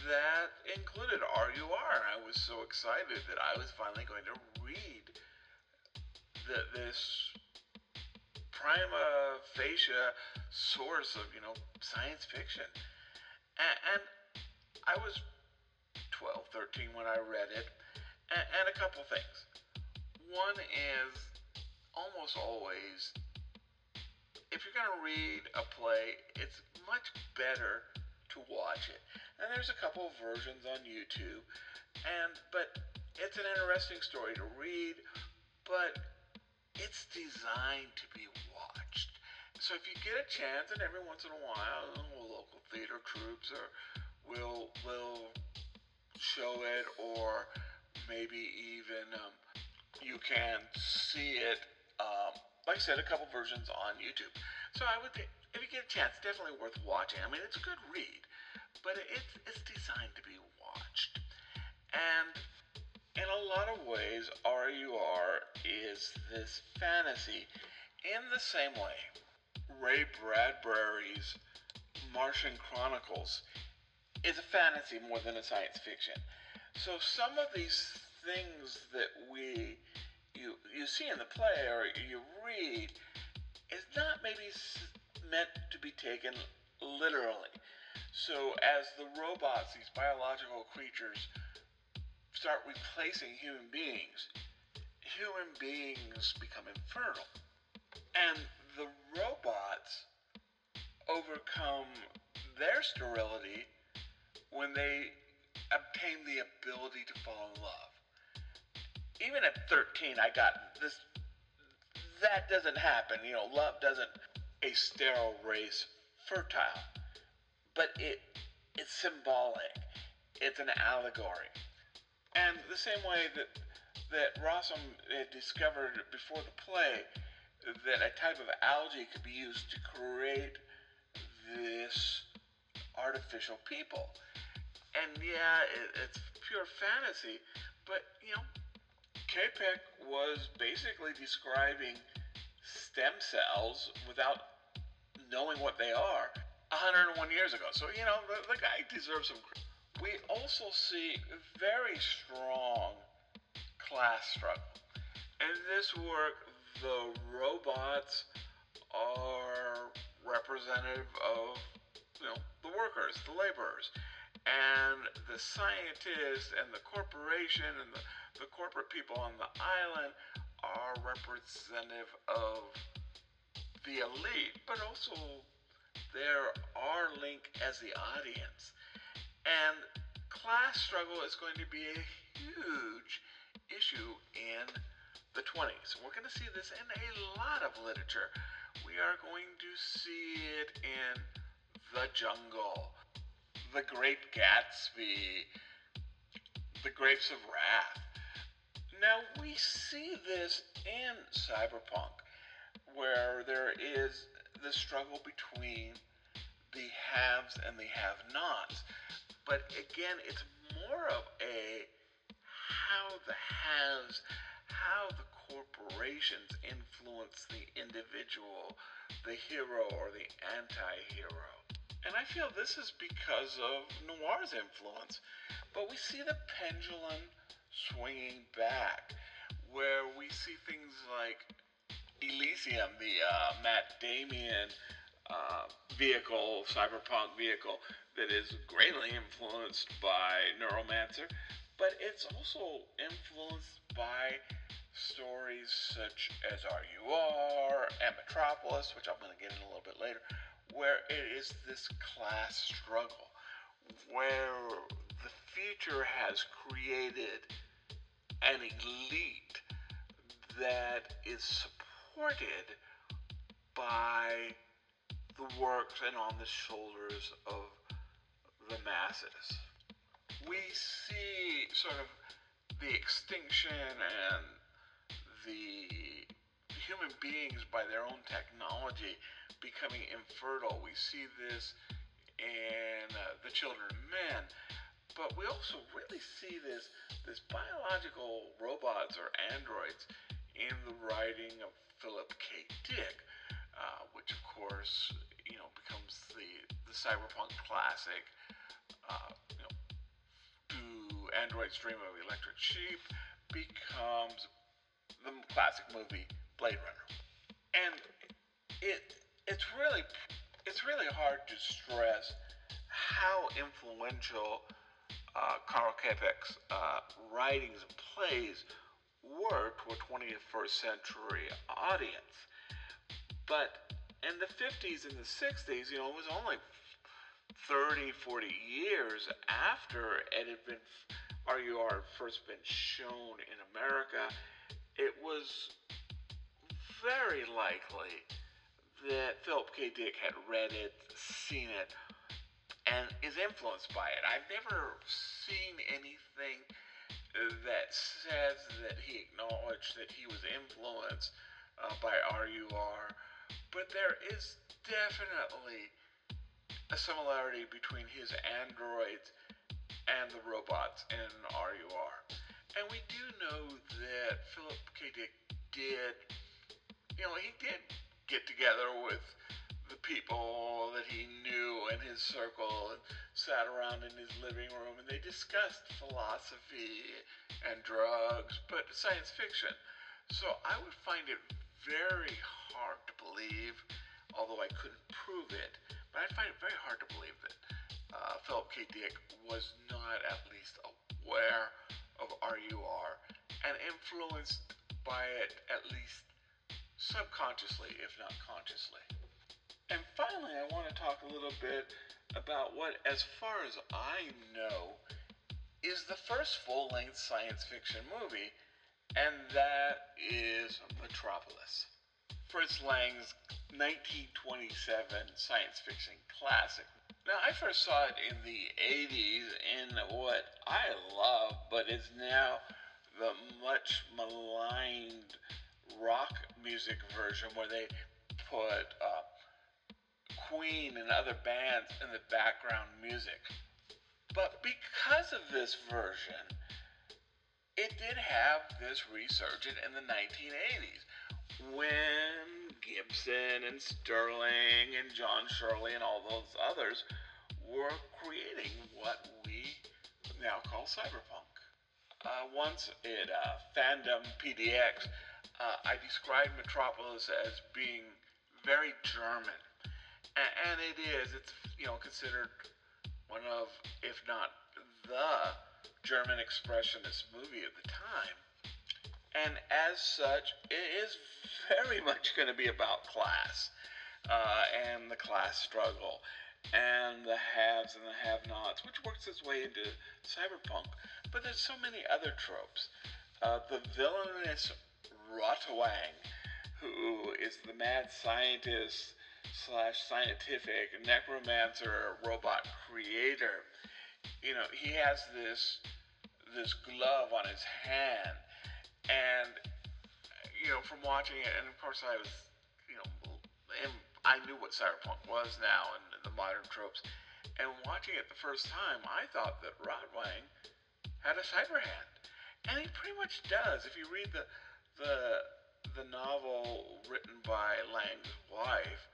[SPEAKER 7] that included RUR. I was so excited that I was finally going to read the, this prima facie source of, you know, science fiction. And, and I was 12, 13 when I read it. And, and a couple things. One is almost always if you're going to read a play, it's much better to watch it. And there's a couple of versions on YouTube, and but it's an interesting story to read, but it's designed to be watched. So if you get a chance, and every once in a while, local theater troops or will will show it, or maybe even um, you can see it. Um, like I said, a couple versions on YouTube. So I would, if you get a chance, definitely worth watching. I mean, it's a good read, but it's it's designed to be watched, and in a lot of ways, RUR is this fantasy in the same way. Ray Bradbury's Martian Chronicles is a fantasy more than a science fiction. So some of these things that we you you see in the play or you read is not maybe meant to be taken literally. So as the robots, these biological creatures, start replacing human beings, human beings become infernal. And the robots overcome their sterility when they obtain the ability to fall in love. Even at 13, I got this. That doesn't happen. You know, love doesn't a sterile race fertile, but it it's symbolic. It's an allegory. And the same way that that Rossum had discovered before the play that a type of algae could be used to create this artificial people. And yeah, it, it's pure fantasy, but you know, Čapek was basically describing stem cells without knowing what they are 101 years ago. So, you know, the, the guy deserves some credit. We also see very strong class struggle. In this work, the robots are representative of, you know, the workers, the laborers. And the scientists and the corporation and the, the corporate people on the island are representative of the elite, but also there are link as the audience. And class struggle is going to be a huge issue in the 20s. We're going to see this in a lot of literature. We are going to see it in The Jungle, The Great Gatsby, The Grapes of Wrath. Now, we see this in cyberpunk, where there is the struggle between the haves and the have nots. But again, it's more of a how the haves, how the corporations influence the individual, the hero or the anti hero. And I feel this is because of noir's influence. But we see the pendulum swinging back, where we see things like Elysium, the uh, Matt Damon uh, vehicle, cyberpunk vehicle, that is greatly influenced by Neuromancer, but it's also influenced by stories such as RUR and Metropolis, which I'm going to get in a little bit later, where it is this class struggle, where the future has created an elite that is supported by the works and on the shoulders of the masses. We see sort of the extinction and the human beings by their own technology becoming infertile. We see this in uh, the children of men, but we also really see this this biological robots or androids in the writing of Philip K. Dick, uh, which of course you know becomes the the cyberpunk classic. Uh, you know, do androids dream of electric sheep becomes the classic movie Blade Runner, and it it's really it's really hard to stress how influential uh, Carl Čapek's uh, writings and plays were to a 21st century audience. But in the 50s and the 60s, you know, it was only 30, 40 years after it had been RUR first been shown in America, it was very likely that Philip K. Dick had read it, seen it, and is influenced by it. I've never seen anything that says that he acknowledged that he was influenced uh, by RUR, but there is definitely a similarity between his androids and the robots in RUR. And we do know that Philip K. Dick did, you know, he did get together with the people that he knew in his circle and sat around in his living room and they discussed philosophy and drugs, but science fiction. So I would find it very hard to believe, although I couldn't prove it, but I find it very hard to believe that uh, Philip K. Dick was not at least aware of RUR and influenced by it at least subconsciously, if not consciously. And finally, I want to talk a little bit about what, as far as I know, is the first full length science fiction movie, and that is Metropolis. Fritz Lang's 1927 science fiction classic. Now, I first saw it in the 80s in what I love, but is now the much maligned rock music version where they put uh, Queen and other bands in the background music. But because of this version, it did have this resurgence in the 1980s when Gibson and Sterling and John Shirley and all those others were creating what we now call cyberpunk. Uh, once at uh, Fandom PDX, uh, I described Metropolis as being very German, A- and it is. It's you know considered one of, if not the German expressionist movie of the time, and as such, it is very much going to be about class uh, and the class struggle and the haves and the have-nots, which works its way into cyberpunk. But there's so many other tropes. Uh, the villainous Rotwang, who is the mad scientist slash scientific necromancer robot creator. You know, he has this this glove on his hand, and you know, from watching it, and of course I was, you know, and I knew what cyberpunk was now and the modern tropes, and watching it the first time, I thought that Rotwang had a cyber hand, and he pretty much does. If you read the the the novel written by Lang's wife,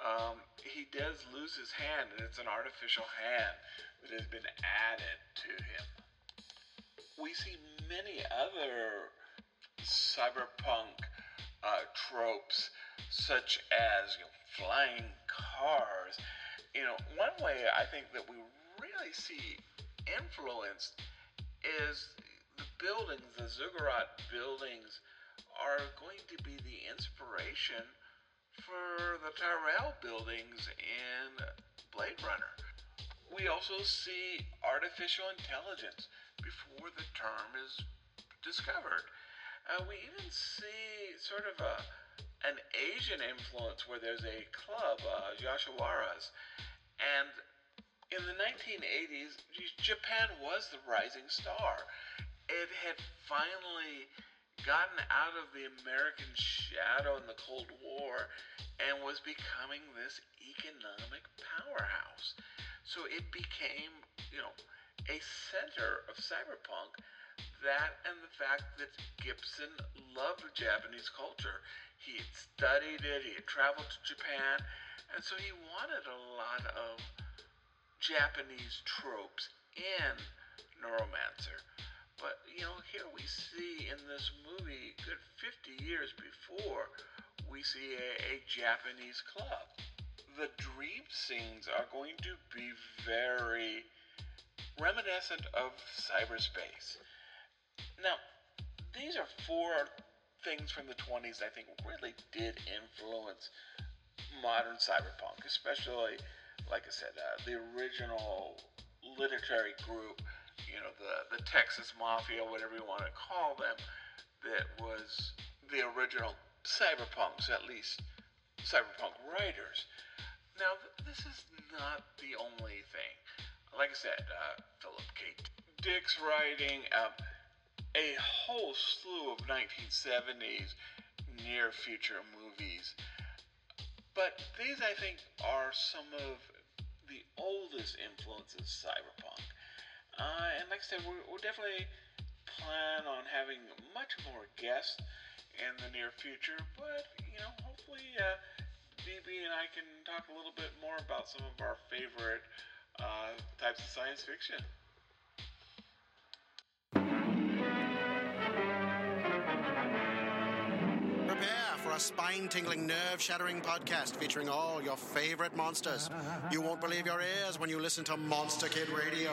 [SPEAKER 7] um, he does lose his hand, and it's an artificial hand that has been added to him. We see many other cyberpunk uh, tropes, such as you know, flying cars. You know, one way I think that we really see influenced is the buildings, the ziggurat buildings, are going to be the inspiration for the Tyrell buildings in Blade Runner. We also see artificial intelligence before the term is discovered. Uh, we even see sort of a an Asian influence where there's a club, uh, Yoshiwaras, and in the 1980s, Japan was the rising star. It had finally gotten out of the American shadow in the Cold War and was becoming this economic powerhouse. So it became, you know, a center of cyberpunk. That and the fact that Gibson loved Japanese culture. He had studied it, he had traveled to Japan, and so he wanted a lot of Japanese tropes in Neuromancer. But, you know, here we see in this movie, good 50 years before, we see a, a Japanese club. The dream scenes are going to be very reminiscent of cyberspace. Now, these are four things from the 20s I think really did influence modern cyberpunk, especially, like I said, uh, the original literary group, you know, the, the Texas Mafia, whatever you want to call them, that was the original cyberpunks, at least cyberpunk writers. Now, th- this is not the only thing. Like I said, uh, Philip K. Dick's writing, um, a whole slew of 1970s near future movies. But these, I think, are some of the oldest influences cyberpunk. Uh, and like I said, we're, we'll definitely plan on having much more guests in the near future. But, you know, hopefully uh, DB and I can talk a little bit more about some of our favorite uh, types of science fiction.
[SPEAKER 9] A spine tingling, nerve shattering podcast featuring all your favorite monsters. You won't believe your ears when you listen to Monster Kid Radio.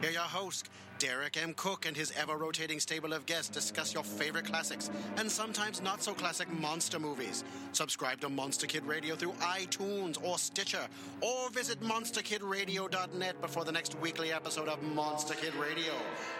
[SPEAKER 9] Hear your host, Derek M. Koch, and his ever rotating stable of guests discuss your favorite classics and sometimes not so classic monster movies. Subscribe to Monster Kid Radio through iTunes or Stitcher, or visit monsterkidradio.net before the next weekly episode of Monster Kid Radio.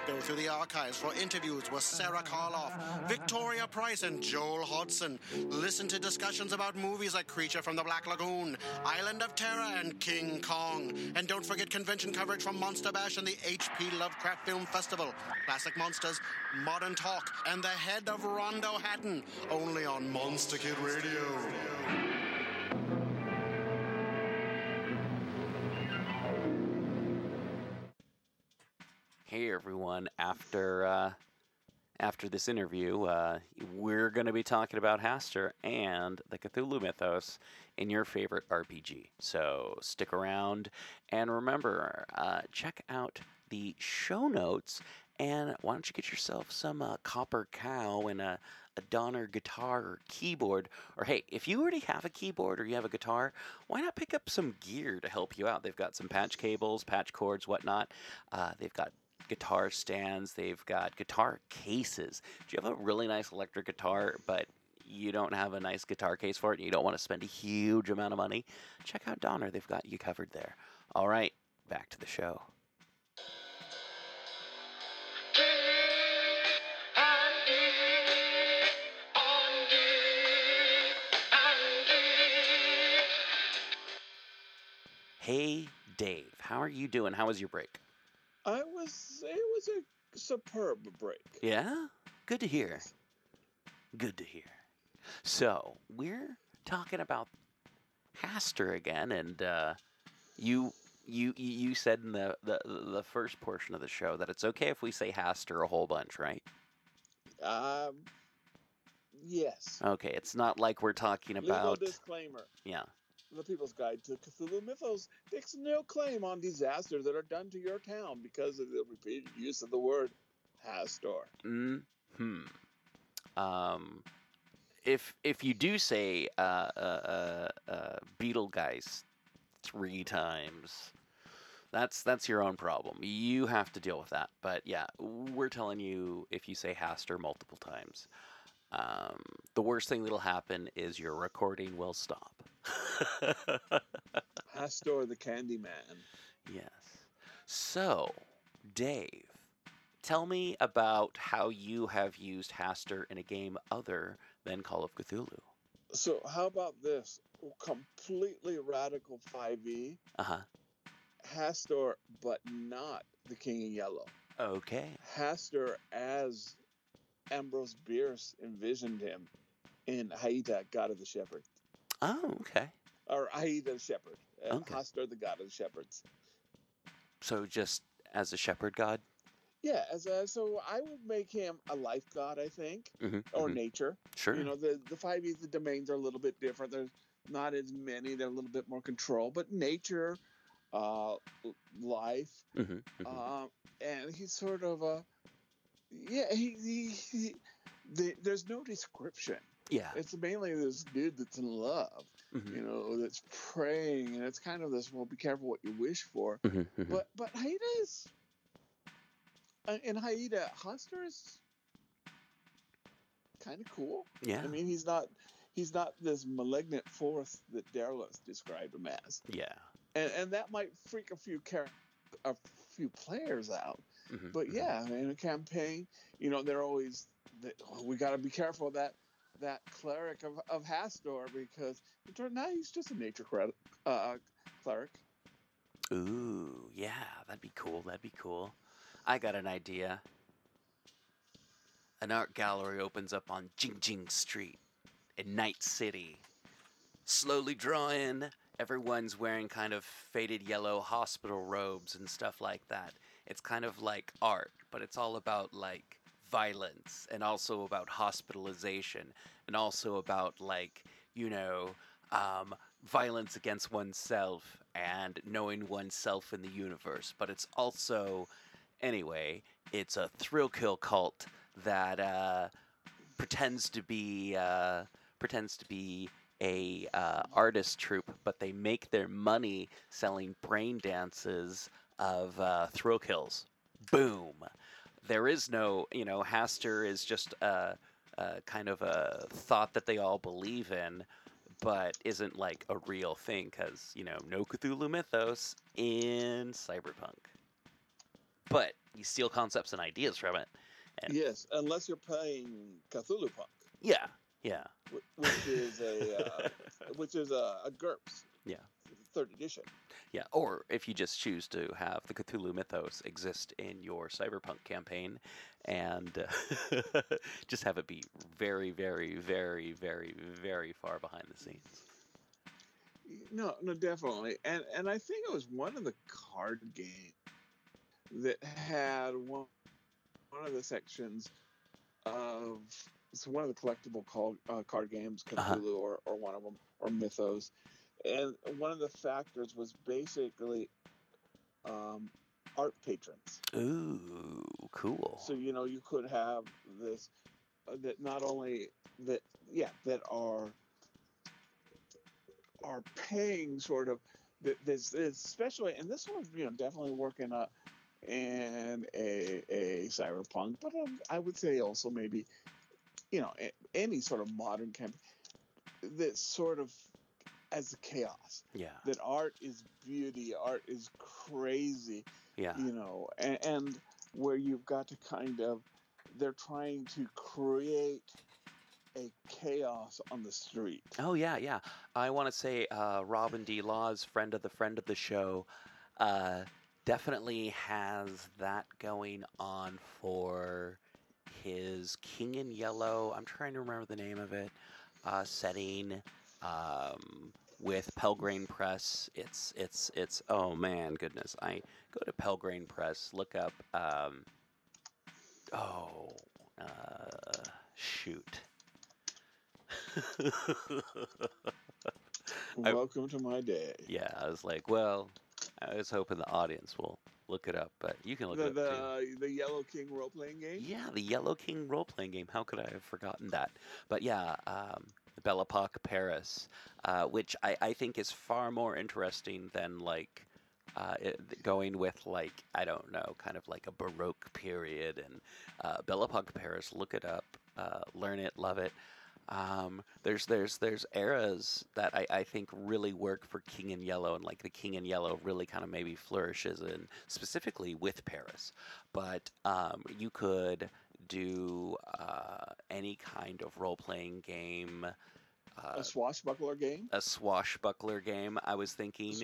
[SPEAKER 9] Go through the archives for interviews with Sarah Karloff, Victoria Price, and Joel Hodgson. Listen to discussions about movies like Creature from the Black Lagoon, Island of Terror, and King Kong. And don't forget convention coverage from Monster Bash and the H.P. Lovecraft Film Festival, Classic Monsters, Modern Talk, and the head of Rondo Hatton, only on Monster Kid Radio.
[SPEAKER 3] Hey everyone! After uh, after this interview, uh, we're going to be talking about Hastur and the Cthulhu mythos in your favorite RPG. So stick around, and remember, uh, check out the show notes. And why don't you get yourself some uh, copper cow and a, a Donner guitar or keyboard? Or hey, if you already have a keyboard or you have a guitar, why not pick up some gear to help you out? They've got some patch cables, patch cords, whatnot. Uh, they've got guitar stands. They've got guitar cases. Do you have a really nice electric guitar, but you don't have a nice guitar case for it and you don't want to spend a huge amount of money? Check out Donner. They've got you covered there. All right, back to the show. Hey, Dave, how are you doing? How was your break?
[SPEAKER 7] I was. It was a superb break.
[SPEAKER 3] Yeah? Good to hear. Good to hear. So, we're talking about Hastur again, and uh, you you you said in the, the the first portion of the show that it's okay if we say Hastur a whole bunch, right?
[SPEAKER 7] Um. Yes.
[SPEAKER 3] Okay, it's not like we're talking
[SPEAKER 7] Legal
[SPEAKER 3] about
[SPEAKER 7] disclaimer.
[SPEAKER 3] yeah.
[SPEAKER 7] The People's Guide to Cthulhu Mythos takes no claim on disasters that are done to your town because of the repeated use of the word Hastur.
[SPEAKER 3] Hmm. Um, if if you do say uh, uh, uh, uh, Beetlegeist three times, that's that's your own problem. You have to deal with that. But yeah, we're telling you if you say Hastur multiple times, um, the worst thing that'll happen is your recording will stop.
[SPEAKER 7] Hastur the Candyman.
[SPEAKER 3] Yes. So, Dave, tell me about how you have used Hastur in a game other than Call of Cthulhu.
[SPEAKER 7] So how about this? Completely radical 5e
[SPEAKER 3] Uh huh.
[SPEAKER 7] Hastur, but not the King in Yellow.
[SPEAKER 3] Okay.
[SPEAKER 7] Hastur as Ambrose Bierce envisioned him in Haïta, God of the Shepherd.
[SPEAKER 3] Oh, okay.
[SPEAKER 7] Or Haïta the Shepherd. Uh,
[SPEAKER 3] Okay.
[SPEAKER 7] The God of the Shepherds.
[SPEAKER 3] So just as a shepherd god.
[SPEAKER 7] Yeah, as a, so I would make him a life god, I think,
[SPEAKER 3] Mm-hmm.
[SPEAKER 7] or nature.
[SPEAKER 3] Sure.
[SPEAKER 7] You know, the the five E's, the domains are a little bit different. There's not as many. They're a little bit more control, but nature, uh, life,
[SPEAKER 3] mm-hmm.
[SPEAKER 7] um, and he's sort of a yeah. He, he, he the, there's no description.
[SPEAKER 3] Yeah.
[SPEAKER 7] It's mainly this dude that's in love,
[SPEAKER 3] Mhm.
[SPEAKER 7] you know, that's praying, and it's kind of this. Well, be careful what you wish for.
[SPEAKER 3] Mhm, mhm.
[SPEAKER 7] But but Haïta is uh, in Haïta, Hastur is kind of cool.
[SPEAKER 3] Yeah.
[SPEAKER 7] I mean, he's not he's not this malignant force that Derleth described him as,
[SPEAKER 3] yeah.
[SPEAKER 7] and and that might freak a few char- a few players out.
[SPEAKER 3] Mhm,
[SPEAKER 7] But
[SPEAKER 3] mhm.
[SPEAKER 7] yeah, in a campaign, you know, they're always they, oh, we got to be careful that that cleric of of Hastur because it turned out he's just a nature cred- uh, cleric.
[SPEAKER 3] Ooh, yeah, that'd be cool. That'd be cool. I got an idea. An art gallery opens up on Jig-Jig Street in Night City. Slowly drawing. Everyone's wearing kind of faded yellow hospital robes and stuff like that. It's kind of like art, but it's all about like violence and also about hospitalization and also about like, you know, um, violence against oneself and knowing oneself in the universe. But it's also, anyway, it's a thrill kill cult that uh, pretends to be uh, pretends to be a uh, artist troupe, but they make their money selling brain dances of uh, thrill kills. Boom. There is no, you know, Hastur is just a, a kind of a thought that they all believe in, but isn't like a real thing because you know no Cthulhu mythos in cyberpunk. But you steal concepts and ideas from it. And
[SPEAKER 7] Yes, unless you're playing Cthulhu Punk,
[SPEAKER 3] yeah, yeah,
[SPEAKER 7] which is a uh, which is a, a GURPS.
[SPEAKER 3] Yeah.
[SPEAKER 7] Third edition.
[SPEAKER 3] Yeah. Or if you just choose to have the Cthulhu mythos exist in your cyberpunk campaign, and uh, just have it be very, very, very, very, very far behind the scenes.
[SPEAKER 7] No, no, definitely, and and I think it was one of the card games that had one one of the sections of it's one of the collectible called uh, card games, Cthulhu
[SPEAKER 3] Uh-huh.
[SPEAKER 7] or or one of them or Mythos, and one of the factors was basically um, art patrons.
[SPEAKER 3] Ooh, cool.
[SPEAKER 7] So you know you could have this uh, that not only that yeah that are are paying sort of th- this especially and this one you know definitely working up in a a cyberpunk but um, I would say also maybe you know a- any sort of modern campaign that sort of as chaos
[SPEAKER 3] Yeah,
[SPEAKER 7] that art is beauty art is crazy
[SPEAKER 3] yeah,
[SPEAKER 7] you know, and, and where you've got to kind of, they're trying to create a chaos on the street.
[SPEAKER 3] Oh yeah, yeah. I want to say uh, Robin D. Laws, friend of the friend of the show, uh, definitely has that going on for his King in Yellow. I'm trying to remember the name of it. Uh, setting um, with Pelgrane Press. It's it's it's. Oh man, goodness! I go to Pelgrane Press. Look up. Um, oh, uh, shoot. I-
[SPEAKER 7] Welcome to my day.
[SPEAKER 3] Yeah, I was like, well, I was hoping the audience will look it up, but you can look
[SPEAKER 7] The
[SPEAKER 3] it up too.
[SPEAKER 7] the, the Yellow King role playing game.
[SPEAKER 3] Yeah, the Yellow King role playing game. How could I have forgotten that? But yeah, um, Belle Époque Paris, uh, which I, I think is far more interesting than like uh, it, going with like I don't know, kind of like a Baroque period and uh, Belle Époque Paris. Look it up, uh, learn it, love it. Um, there's there's there's eras that I, I think really work for King in Yellow, and like the King in Yellow really kind of maybe flourishes in specifically with Paris. But um, you could do uh, any kind of role playing game, uh,
[SPEAKER 7] A swashbuckler game.
[SPEAKER 3] a swashbuckler game. I was thinking,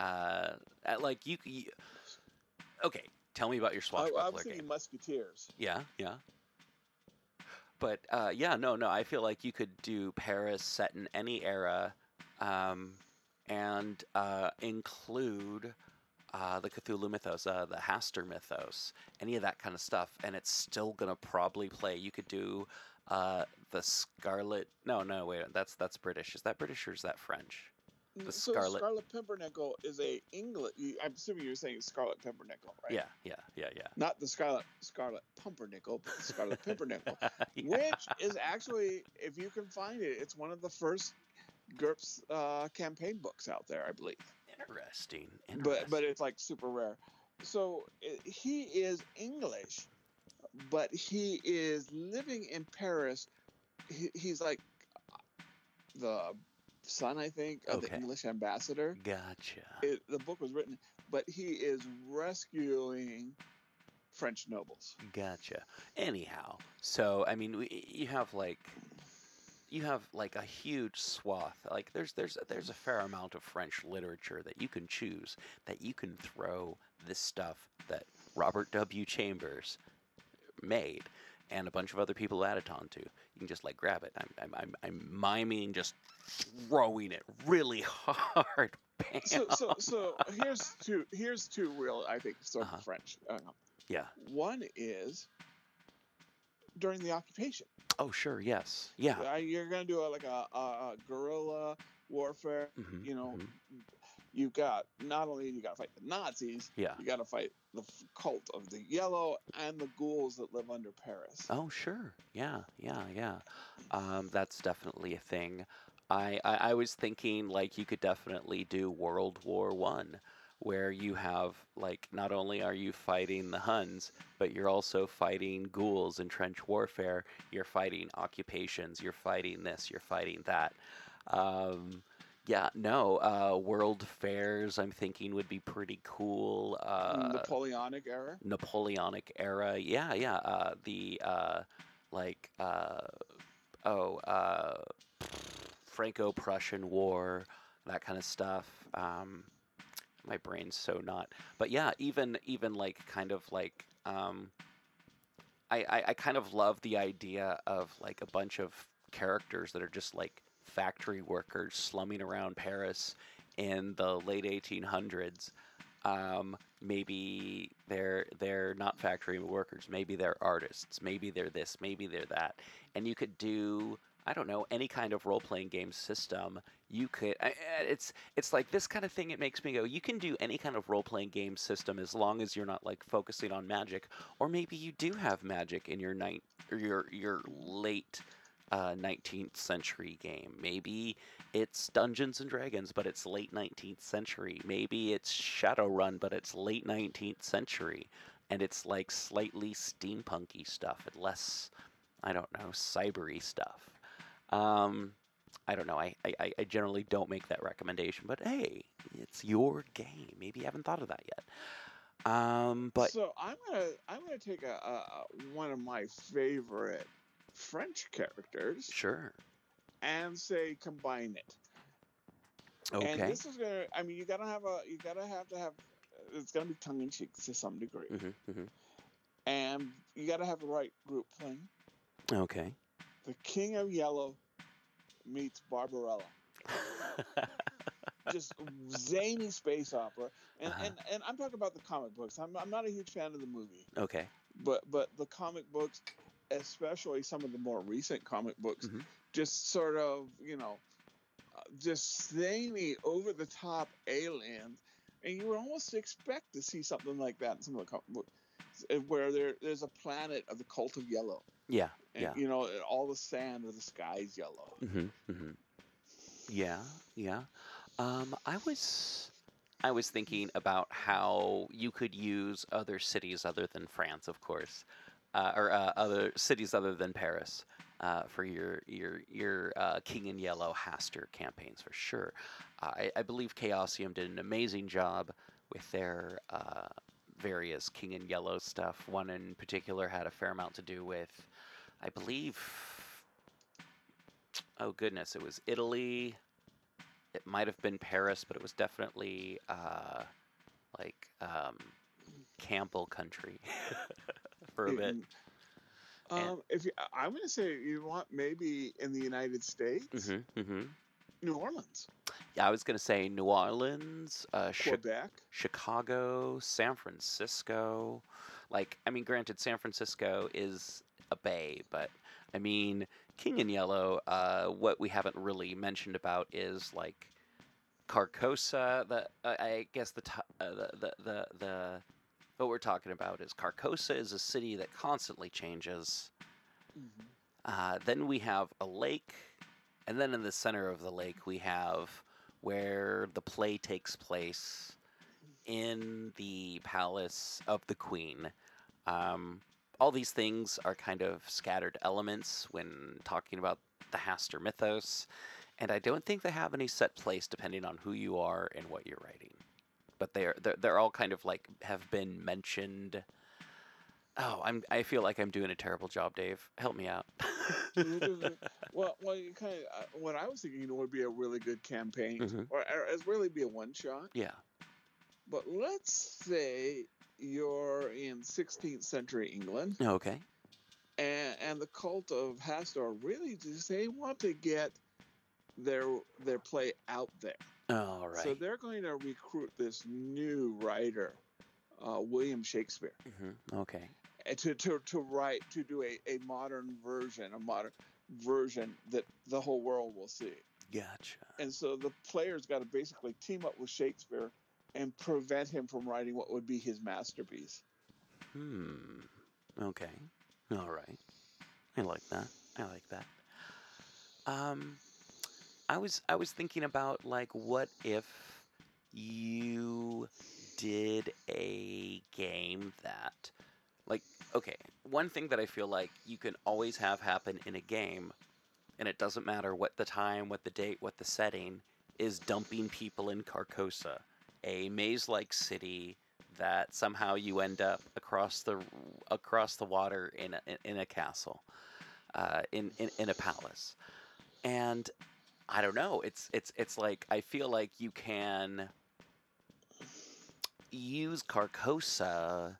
[SPEAKER 3] uh, like you, you. Okay, tell me about your
[SPEAKER 7] I,
[SPEAKER 3] swashbuckler
[SPEAKER 7] I was
[SPEAKER 3] game.
[SPEAKER 7] Musketeers.
[SPEAKER 3] Yeah, yeah. But uh, yeah, no, no. I feel like you could do Paris set in any era, um, and uh, include uh, the Cthulhu mythos, uh, the Hastur mythos, any of that kind of stuff, and it's still gonna probably play. You could do uh, the Scarlet. No, no, wait. That's that's British. Is that British or is that French? The
[SPEAKER 7] so
[SPEAKER 3] Scarlet-
[SPEAKER 7] Scarlet Pumpernickel is a English. I'm assuming you're saying Scarlet Pumpernickel, right?
[SPEAKER 3] Yeah, yeah, yeah, yeah.
[SPEAKER 7] Not the Scarlet Scarlet Pumpernickel, but the Scarlet Pumpernickel.
[SPEAKER 3] Yeah.
[SPEAKER 7] which is actually, if you can find it, it's one of the first GURPS uh, campaign books out there, I believe.
[SPEAKER 3] Interesting.
[SPEAKER 7] But but it's like super rare. So he is English, but he is living in Paris. He, he's like the son, I think, of the English ambassador.
[SPEAKER 3] Gotcha.
[SPEAKER 7] It, the book was written, but he is rescuing French nobles.
[SPEAKER 3] Gotcha. Anyhow, so I mean, we, you have like, you have like a huge swath. Like, there's there's there's a fair amount of French literature that you can choose that you can throw this stuff that Robert W. Chambers made and a bunch of other people added on to. You can just like grab it. I'm I'm I'm, I'm miming just throwing it really hard. Bam.
[SPEAKER 7] So so so here's two here's two real I think sort
[SPEAKER 3] Uh-huh.
[SPEAKER 7] of French. Uh,
[SPEAKER 3] yeah.
[SPEAKER 7] one is during the occupation.
[SPEAKER 3] Oh sure. Yes. Yeah.
[SPEAKER 7] Uh, you're gonna do a, like a, a, a guerrilla warfare.
[SPEAKER 3] Mhm,
[SPEAKER 7] You know,
[SPEAKER 3] mhm.
[SPEAKER 7] you got not only you got to fight the Nazis,
[SPEAKER 3] Yeah.
[SPEAKER 7] you got to fight the cult of the Yellow and the ghouls that live under Paris.
[SPEAKER 3] Oh, sure. Yeah, yeah, yeah. Um, that's definitely a thing. I, I, I was thinking like you could definitely do World War One, where you have like not only are you fighting the Huns, but you're also fighting ghouls in trench warfare. You're fighting occupations. You're fighting this. You're fighting that. Um, yeah, no. Uh, world fairs, I'm thinking would be pretty cool. Uh,
[SPEAKER 7] Napoleonic era.
[SPEAKER 3] Napoleonic era. Yeah, yeah. Uh, the uh, like uh, oh uh, Franco-Prussian War, that kind of stuff. Um, my brain's so not. But yeah, even even like kind of like um, I, I I kind of love the idea of like a bunch of characters that are just like factory workers slumming around Paris in the late 1800s. Um, maybe they're they're not factory workers. Maybe they're artists. Maybe they're this. Maybe they're that. And you could do I don't know any kind of role playing game system. You could I- I- it's it's like this kind of thing. It makes me go. You can do any kind of role playing game system as long as you're not like focusing on magic. Or maybe you do have magic in your night or your your late uh, 19th century game. Maybe it's Dungeons and Dragons, but it's late 19th century. Maybe it's Shadowrun, but it's late 19th century. And it's like slightly steampunky stuff and less, I don't know, cybery stuff. Um, I don't know. I, I, I generally don't make that recommendation, but hey, it's your game. Maybe you haven't thought of that yet. Um, but
[SPEAKER 7] so I'm gonna I'm gonna take a, a one of my favorite French characters
[SPEAKER 3] sure.
[SPEAKER 7] and say combine it.
[SPEAKER 3] Okay.
[SPEAKER 7] And this is gonna. I mean, you gotta have a. You gotta have to have. It's gonna be tongue in cheek to some degree,
[SPEAKER 3] hmm hmm
[SPEAKER 7] and you gotta have the right group playing.
[SPEAKER 3] Okay.
[SPEAKER 7] The King of Yellow meets Barbarella. Just zany space opera, and,
[SPEAKER 3] Uh-huh.
[SPEAKER 7] and and I'm talking about the comic books. I'm I'm not a huge fan of the movie,
[SPEAKER 3] okay.
[SPEAKER 7] but but the comic books, especially some of the more recent comic books,
[SPEAKER 3] Mhm.
[SPEAKER 7] just sort of you know, just zany, over the top aliens, and you would almost expect to see something like that in some of the comic books, uh, where there there's a planet of the cult of yellow,
[SPEAKER 3] Yeah.
[SPEAKER 7] And
[SPEAKER 3] Yeah.
[SPEAKER 7] you know all the sand of the sky is yellow.
[SPEAKER 3] hmm hmm Yeah, yeah. Um, I was, I was thinking about how you could use other cities other than France, of course, uh, or uh, other cities other than Paris, uh, for your your your uh, King in Yellow Hastur campaigns for sure. I, I believe Chaosium did an amazing job with their uh, various King in Yellow stuff. One in particular had a fair amount to do with, I believe, oh goodness, it was Italy. It might have been Paris, but it was definitely uh, like um, Campbell country for a bit.
[SPEAKER 7] And, Um, if you, I'm going to say you want maybe in the United States,
[SPEAKER 3] hmm hmm
[SPEAKER 7] New Orleans,
[SPEAKER 3] Yeah, I was gonna say New Orleans, uh,
[SPEAKER 7] Quebec.
[SPEAKER 3] Chicago, San Francisco. Like, I mean, granted, San Francisco is a bay, but I mean, King in Yellow. Uh, what we haven't really mentioned about is like Carcosa. The uh, I guess the, to- uh, the the the the what we're talking about is Carcosa is a city that constantly changes. Uh, then we have a lake, and then in the center of the lake we have where the play takes place in the palace of the queen. Um, all these things are kind of scattered elements when talking about the Hastur mythos, and I don't think they have any set place depending on who you are and what you're writing. But they're they're, they're all kind of like have been mentioned. Oh, I'm I feel like I'm doing a terrible job, Dave. Help me out.
[SPEAKER 7] well, well, you kind of uh, what I was thinking would be a really good campaign,
[SPEAKER 3] Mhm.
[SPEAKER 7] or, or as really be a one shot.
[SPEAKER 3] yeah.
[SPEAKER 7] But let's say you're in 16th century England,
[SPEAKER 3] Okay.
[SPEAKER 7] and and the cult of Hastur really just they want to get their their play out there.
[SPEAKER 3] All right.
[SPEAKER 7] So they're going to recruit this new writer, uh, William Shakespeare,
[SPEAKER 3] hmm Okay.
[SPEAKER 7] uh, to, to, to write to do a, a modern version, a modern version that the whole world will see.
[SPEAKER 3] Gotcha.
[SPEAKER 7] And so the player's got to basically team up with Shakespeare and prevent him from writing what would be his masterpiece.
[SPEAKER 3] Hmm. Okay. All right. I like that. I like that. Um, I was I was thinking about like what if you did a game that like okay, one thing that I feel like you can always have happen in a game and it doesn't matter what the time, what the date, what the setting is dumping people in Carcosa, a maze-like city that somehow you end up across the across the water in a, in a castle, uh, in, in in a palace, and I don't know. It's it's it's like I feel like you can use Carcosa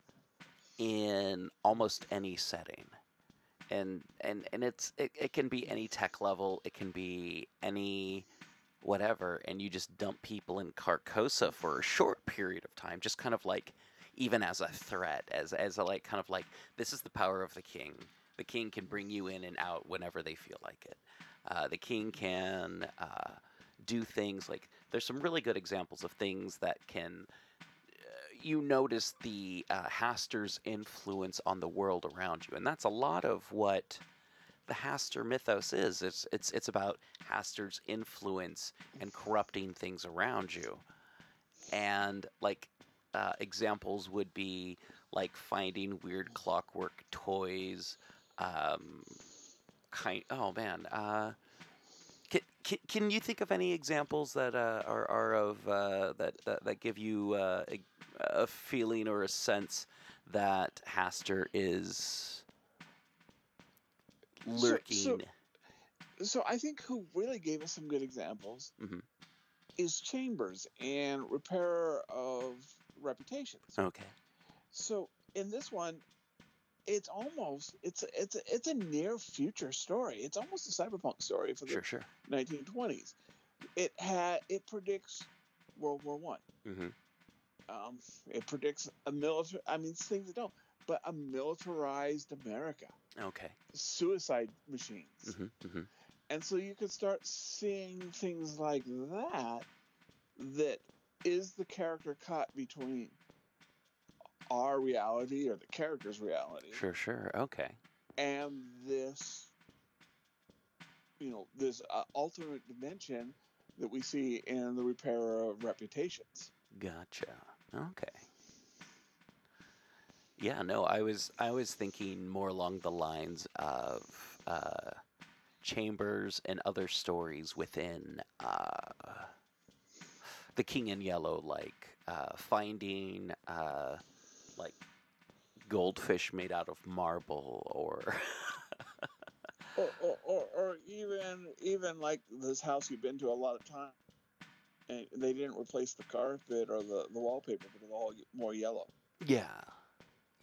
[SPEAKER 3] in almost any setting. And and and it's it, it can be any tech level, it can be any whatever, and you just dump people in Carcosa for a short period of time, just kind of like even as a threat, as as a like kind of like this is the power of the king. The king can bring you in and out whenever they feel like it. Uh, the king can uh, do things like there's some really good examples of things that can you notice the uh, Hastur's influence on the world around you, and that's a lot of what the Hastur mythos is. It's it's it's about Hastur's influence and corrupting things around you, and like uh, examples would be like finding weird clockwork toys. Um, kind. Oh man. Uh, can, can, can you think of any examples that uh, are, are of uh, that, that that give you uh, a, a feeling or a sense that Hastur is lurking?
[SPEAKER 7] So, so I think who really gave us some good examples
[SPEAKER 3] Mhm.
[SPEAKER 7] is Chambers and Repairer of Reputations.
[SPEAKER 3] okay.
[SPEAKER 7] So in this one, it's almost it's it's a, it's a near future story. It's almost a cyberpunk story for the
[SPEAKER 3] Sure. Sure.
[SPEAKER 7] 1920s. It had it predicts World War One.
[SPEAKER 3] Mm-hmm.
[SPEAKER 7] Um, it predicts a military. I mean, things that don't, but a militarized America,
[SPEAKER 3] Okay.
[SPEAKER 7] suicide machines,
[SPEAKER 3] Mm-hmm. Mm-hmm.
[SPEAKER 7] and so you could start seeing things like that. That is the character cut between our reality or the character's reality
[SPEAKER 3] Sure. Sure. Okay.
[SPEAKER 7] and this you know this uh, alternate dimension that we see in the repairer of reputations
[SPEAKER 3] Gotcha. Okay. Yeah, no, I was I was thinking more along the lines of uh, chambers and other stories within uh, the King in Yellow, like uh, finding uh, like goldfish made out of marble, or
[SPEAKER 7] or, or, or, or even even like this house you've been to a lot of times and they didn't replace the carpet or the, the wallpaper but it's all more yellow
[SPEAKER 3] Yeah.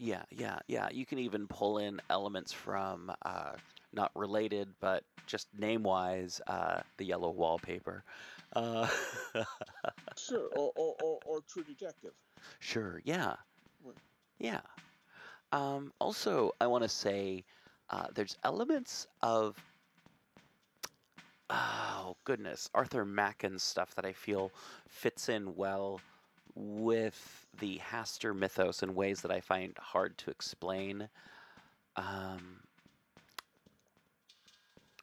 [SPEAKER 3] Yeah, yeah, yeah. You can even pull in elements from uh, not related, but just name wise, uh, the yellow wallpaper. Uh,
[SPEAKER 7] sure or, or, or, or true detective
[SPEAKER 3] sure, yeah.
[SPEAKER 7] What?
[SPEAKER 3] Yeah. Um, also, I want to say uh, there's elements of. Oh, goodness. Arthur Machen's stuff that I feel fits in well with the Hastur mythos in ways that I find hard to explain. Um,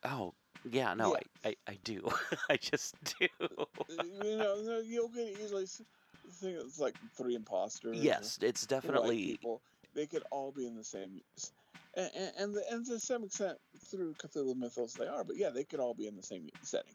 [SPEAKER 3] oh, yeah, no,
[SPEAKER 7] Yeah.
[SPEAKER 3] I, I, I do. I just do.
[SPEAKER 7] Uh, you know you'll get easily think it's like three imposters
[SPEAKER 3] yes, it's definitely.
[SPEAKER 7] people they could all be in the same and, and, and, the, and to some extent through Cthulhu mythos they are but yeah they could all be in the same setting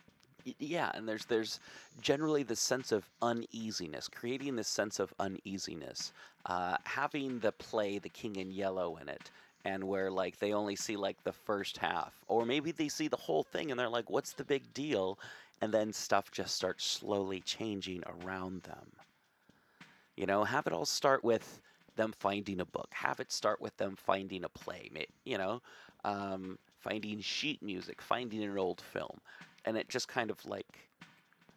[SPEAKER 3] yeah and there's there's generally the sense of uneasiness creating this sense of uneasiness uh, having the play the king in yellow in it and where like they only see like the first half or maybe they see the whole thing and they're like what's the big deal? and then stuff just starts slowly changing around them. You know have it all start with them finding a book have it start with them finding a play you know um, finding sheet music finding an old film and it just kind of like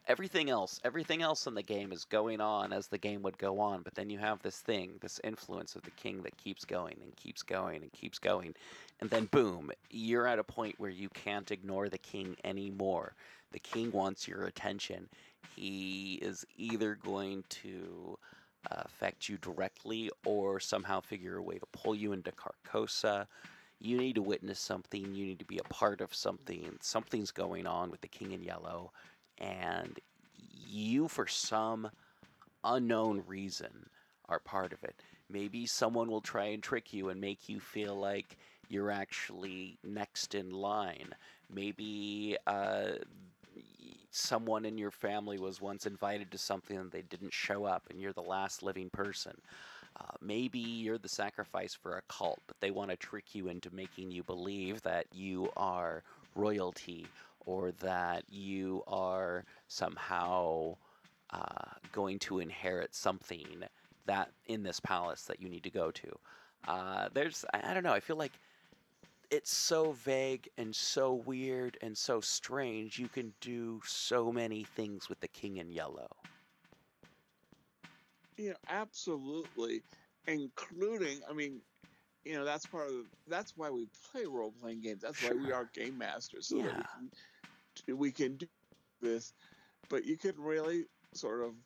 [SPEAKER 3] everything else everything else in the game is going on as the game would go on but then you have this thing this influence of the king that keeps going and keeps going and keeps going and then boom you're at a point where you can't ignore the king anymore the king wants your attention. He is either going to uh, affect you directly or somehow figure a way to pull you into Carcosa. You need to witness something. You need to be a part of something. Something's going on with the king in yellow, and you, for some unknown reason, are part of it. Maybe someone will try and trick you and make you feel like you're actually next in line. Maybe uh, someone in your family was once invited to something and they didn't show up, and you're the last living person. Uh, maybe you're the sacrifice for a cult, but they want to trick you into making you believe that you are royalty or that you are somehow uh, going to inherit something that in this palace that you need to go to. Uh, there's, I don't know, I feel like it's so vague and so weird and so strange. You can do so many things with the king in yellow.
[SPEAKER 7] You know, absolutely, including. I mean, you know, that's part of. That's why we play role playing games. That's why we are game masters, so that we
[SPEAKER 3] Yeah.
[SPEAKER 7] can we can do this. But you can really sort of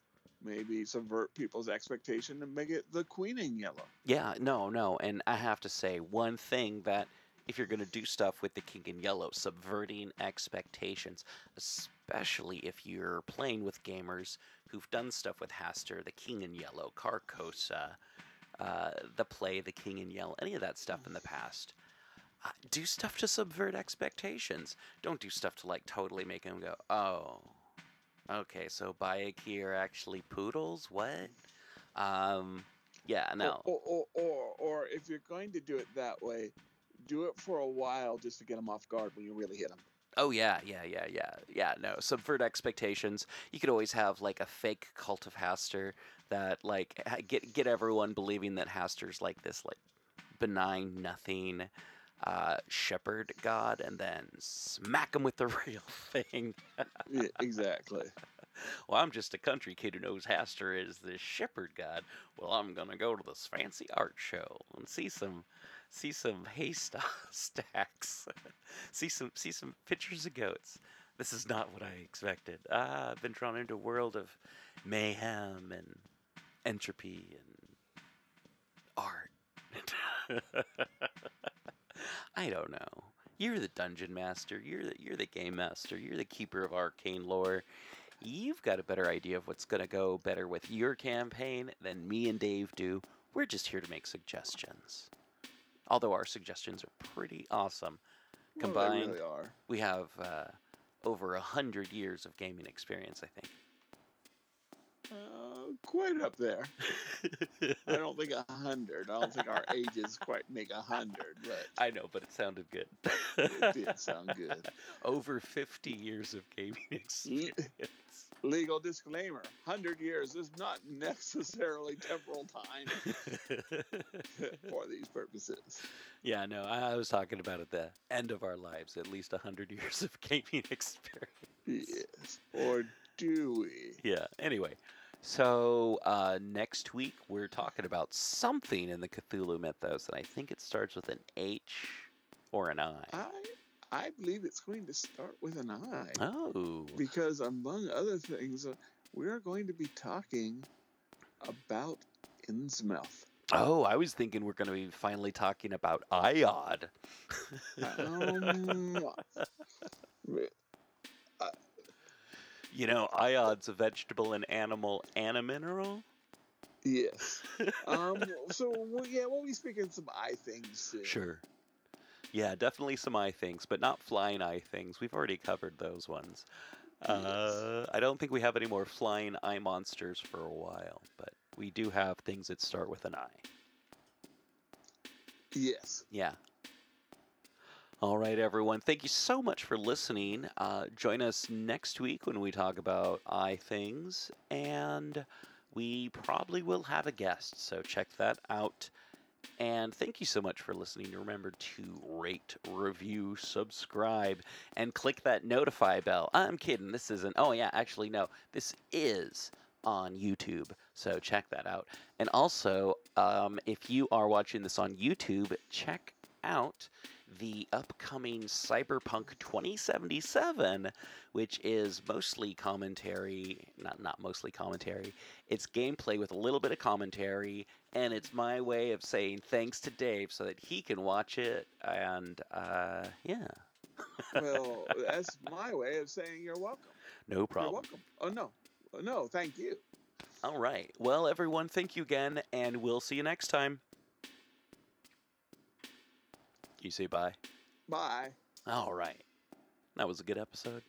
[SPEAKER 7] maybe subvert people's expectation and make it the queen in yellow.
[SPEAKER 3] Yeah, no, no. And I have to say, one thing that if you're going to do stuff with the King in Yellow, subverting expectations, especially if you're playing with gamers who've done stuff with Hastur, the King in Yellow, Carcosa, uh, the play, the King in Yellow, any of that stuff in the past. Uh, do stuff to subvert expectations. Don't do stuff to like totally make them go, oh, okay, so Byakhee are actually poodles? What? Um, yeah, no.
[SPEAKER 7] Or, or, or, or, or if you're going to do it that way, do it for a while just to get them off guard when you really hit them.
[SPEAKER 3] Oh yeah, yeah, yeah, yeah, yeah. No, subvert expectations. You could always have like a fake cult of Hastur that like get get everyone believing that Hastur's like this like benign nothing uh, shepherd god, and then smack him with the real thing.
[SPEAKER 7] Yeah, exactly.
[SPEAKER 3] well, I'm just a country kid who knows Hastur is this shepherd god. Well, I'm gonna go to this fancy art show and see some see some hay stacks, see some see some pictures of goats. This is not what I expected. Ah, I've been drawn into a world of mayhem and entropy and art. I don't know. You're the dungeon master. You're the you're the game master. You're the keeper of arcane lore. You've got a better idea of what's going to go better with your campaign than me and Dave do. We're just here to make suggestions. Although our suggestions are pretty awesome.
[SPEAKER 7] Well,
[SPEAKER 3] Combined,
[SPEAKER 7] really are.
[SPEAKER 3] we have uh, over a hundred years of gaming experience, I think.
[SPEAKER 7] Uh, quite up there. I don't think a hundred. I don't think our ages quite make a hundred, but
[SPEAKER 3] I know, but it sounded good.
[SPEAKER 7] it did sound good.
[SPEAKER 3] Over 50 years of gaming experience.
[SPEAKER 7] Legal disclaimer: hundred years is not necessarily temporal time for these purposes.
[SPEAKER 3] yeah, no, I I was talking about at the end of our lives, at least 100 years of gaming experience.
[SPEAKER 7] Yes. Or do we?
[SPEAKER 3] Yeah, anyway. So, uh, next week we're talking about something in the Cthulhu mythos, and I think it starts with an H or an I.
[SPEAKER 7] I I believe it's going to start with an I.
[SPEAKER 3] Oh.
[SPEAKER 7] because among other things, uh, we are going to be talking about Innsmouth.
[SPEAKER 3] Oh, I was thinking we're going to be finally talking about Iod.
[SPEAKER 7] Um,
[SPEAKER 3] You know, iod's a vegetable, an animal, and a mineral.
[SPEAKER 7] yes. Um, so well, yeah, we'll be speaking some I things soon.
[SPEAKER 3] Sure. Yeah, definitely some eye things, but not flying eye things. We've already covered those ones. Uh, I don't think we have any more flying eye monsters for a while, but we do have things that start with an eye.
[SPEAKER 7] Yes.
[SPEAKER 3] Yeah. All right, everyone. Thank you so much for listening. Uh, join us next week when we talk about eye things, and we probably will have a guest, so check that out. And thank you so much for listening. Remember to rate, review, subscribe, and click that notify bell. I'm kidding. This isn't. Oh, yeah, actually, no. This is on YouTube. So check that out. And also, um, if you are watching this on YouTube, check out the upcoming Cyberpunk 2077, which is mostly commentary, not not mostly commentary. It's gameplay with a little bit of commentary, and it's my way of saying thanks to Dave so that he can watch it. And uh, yeah,
[SPEAKER 7] Well, that's my way of saying you're welcome.
[SPEAKER 3] no problem.
[SPEAKER 7] You're welcome. Oh no, Oh, no, thank you.
[SPEAKER 3] All right. Well, everyone, thank you again, and we'll see you next time. You say bye.
[SPEAKER 7] Bye.
[SPEAKER 3] All right. That was a good episode.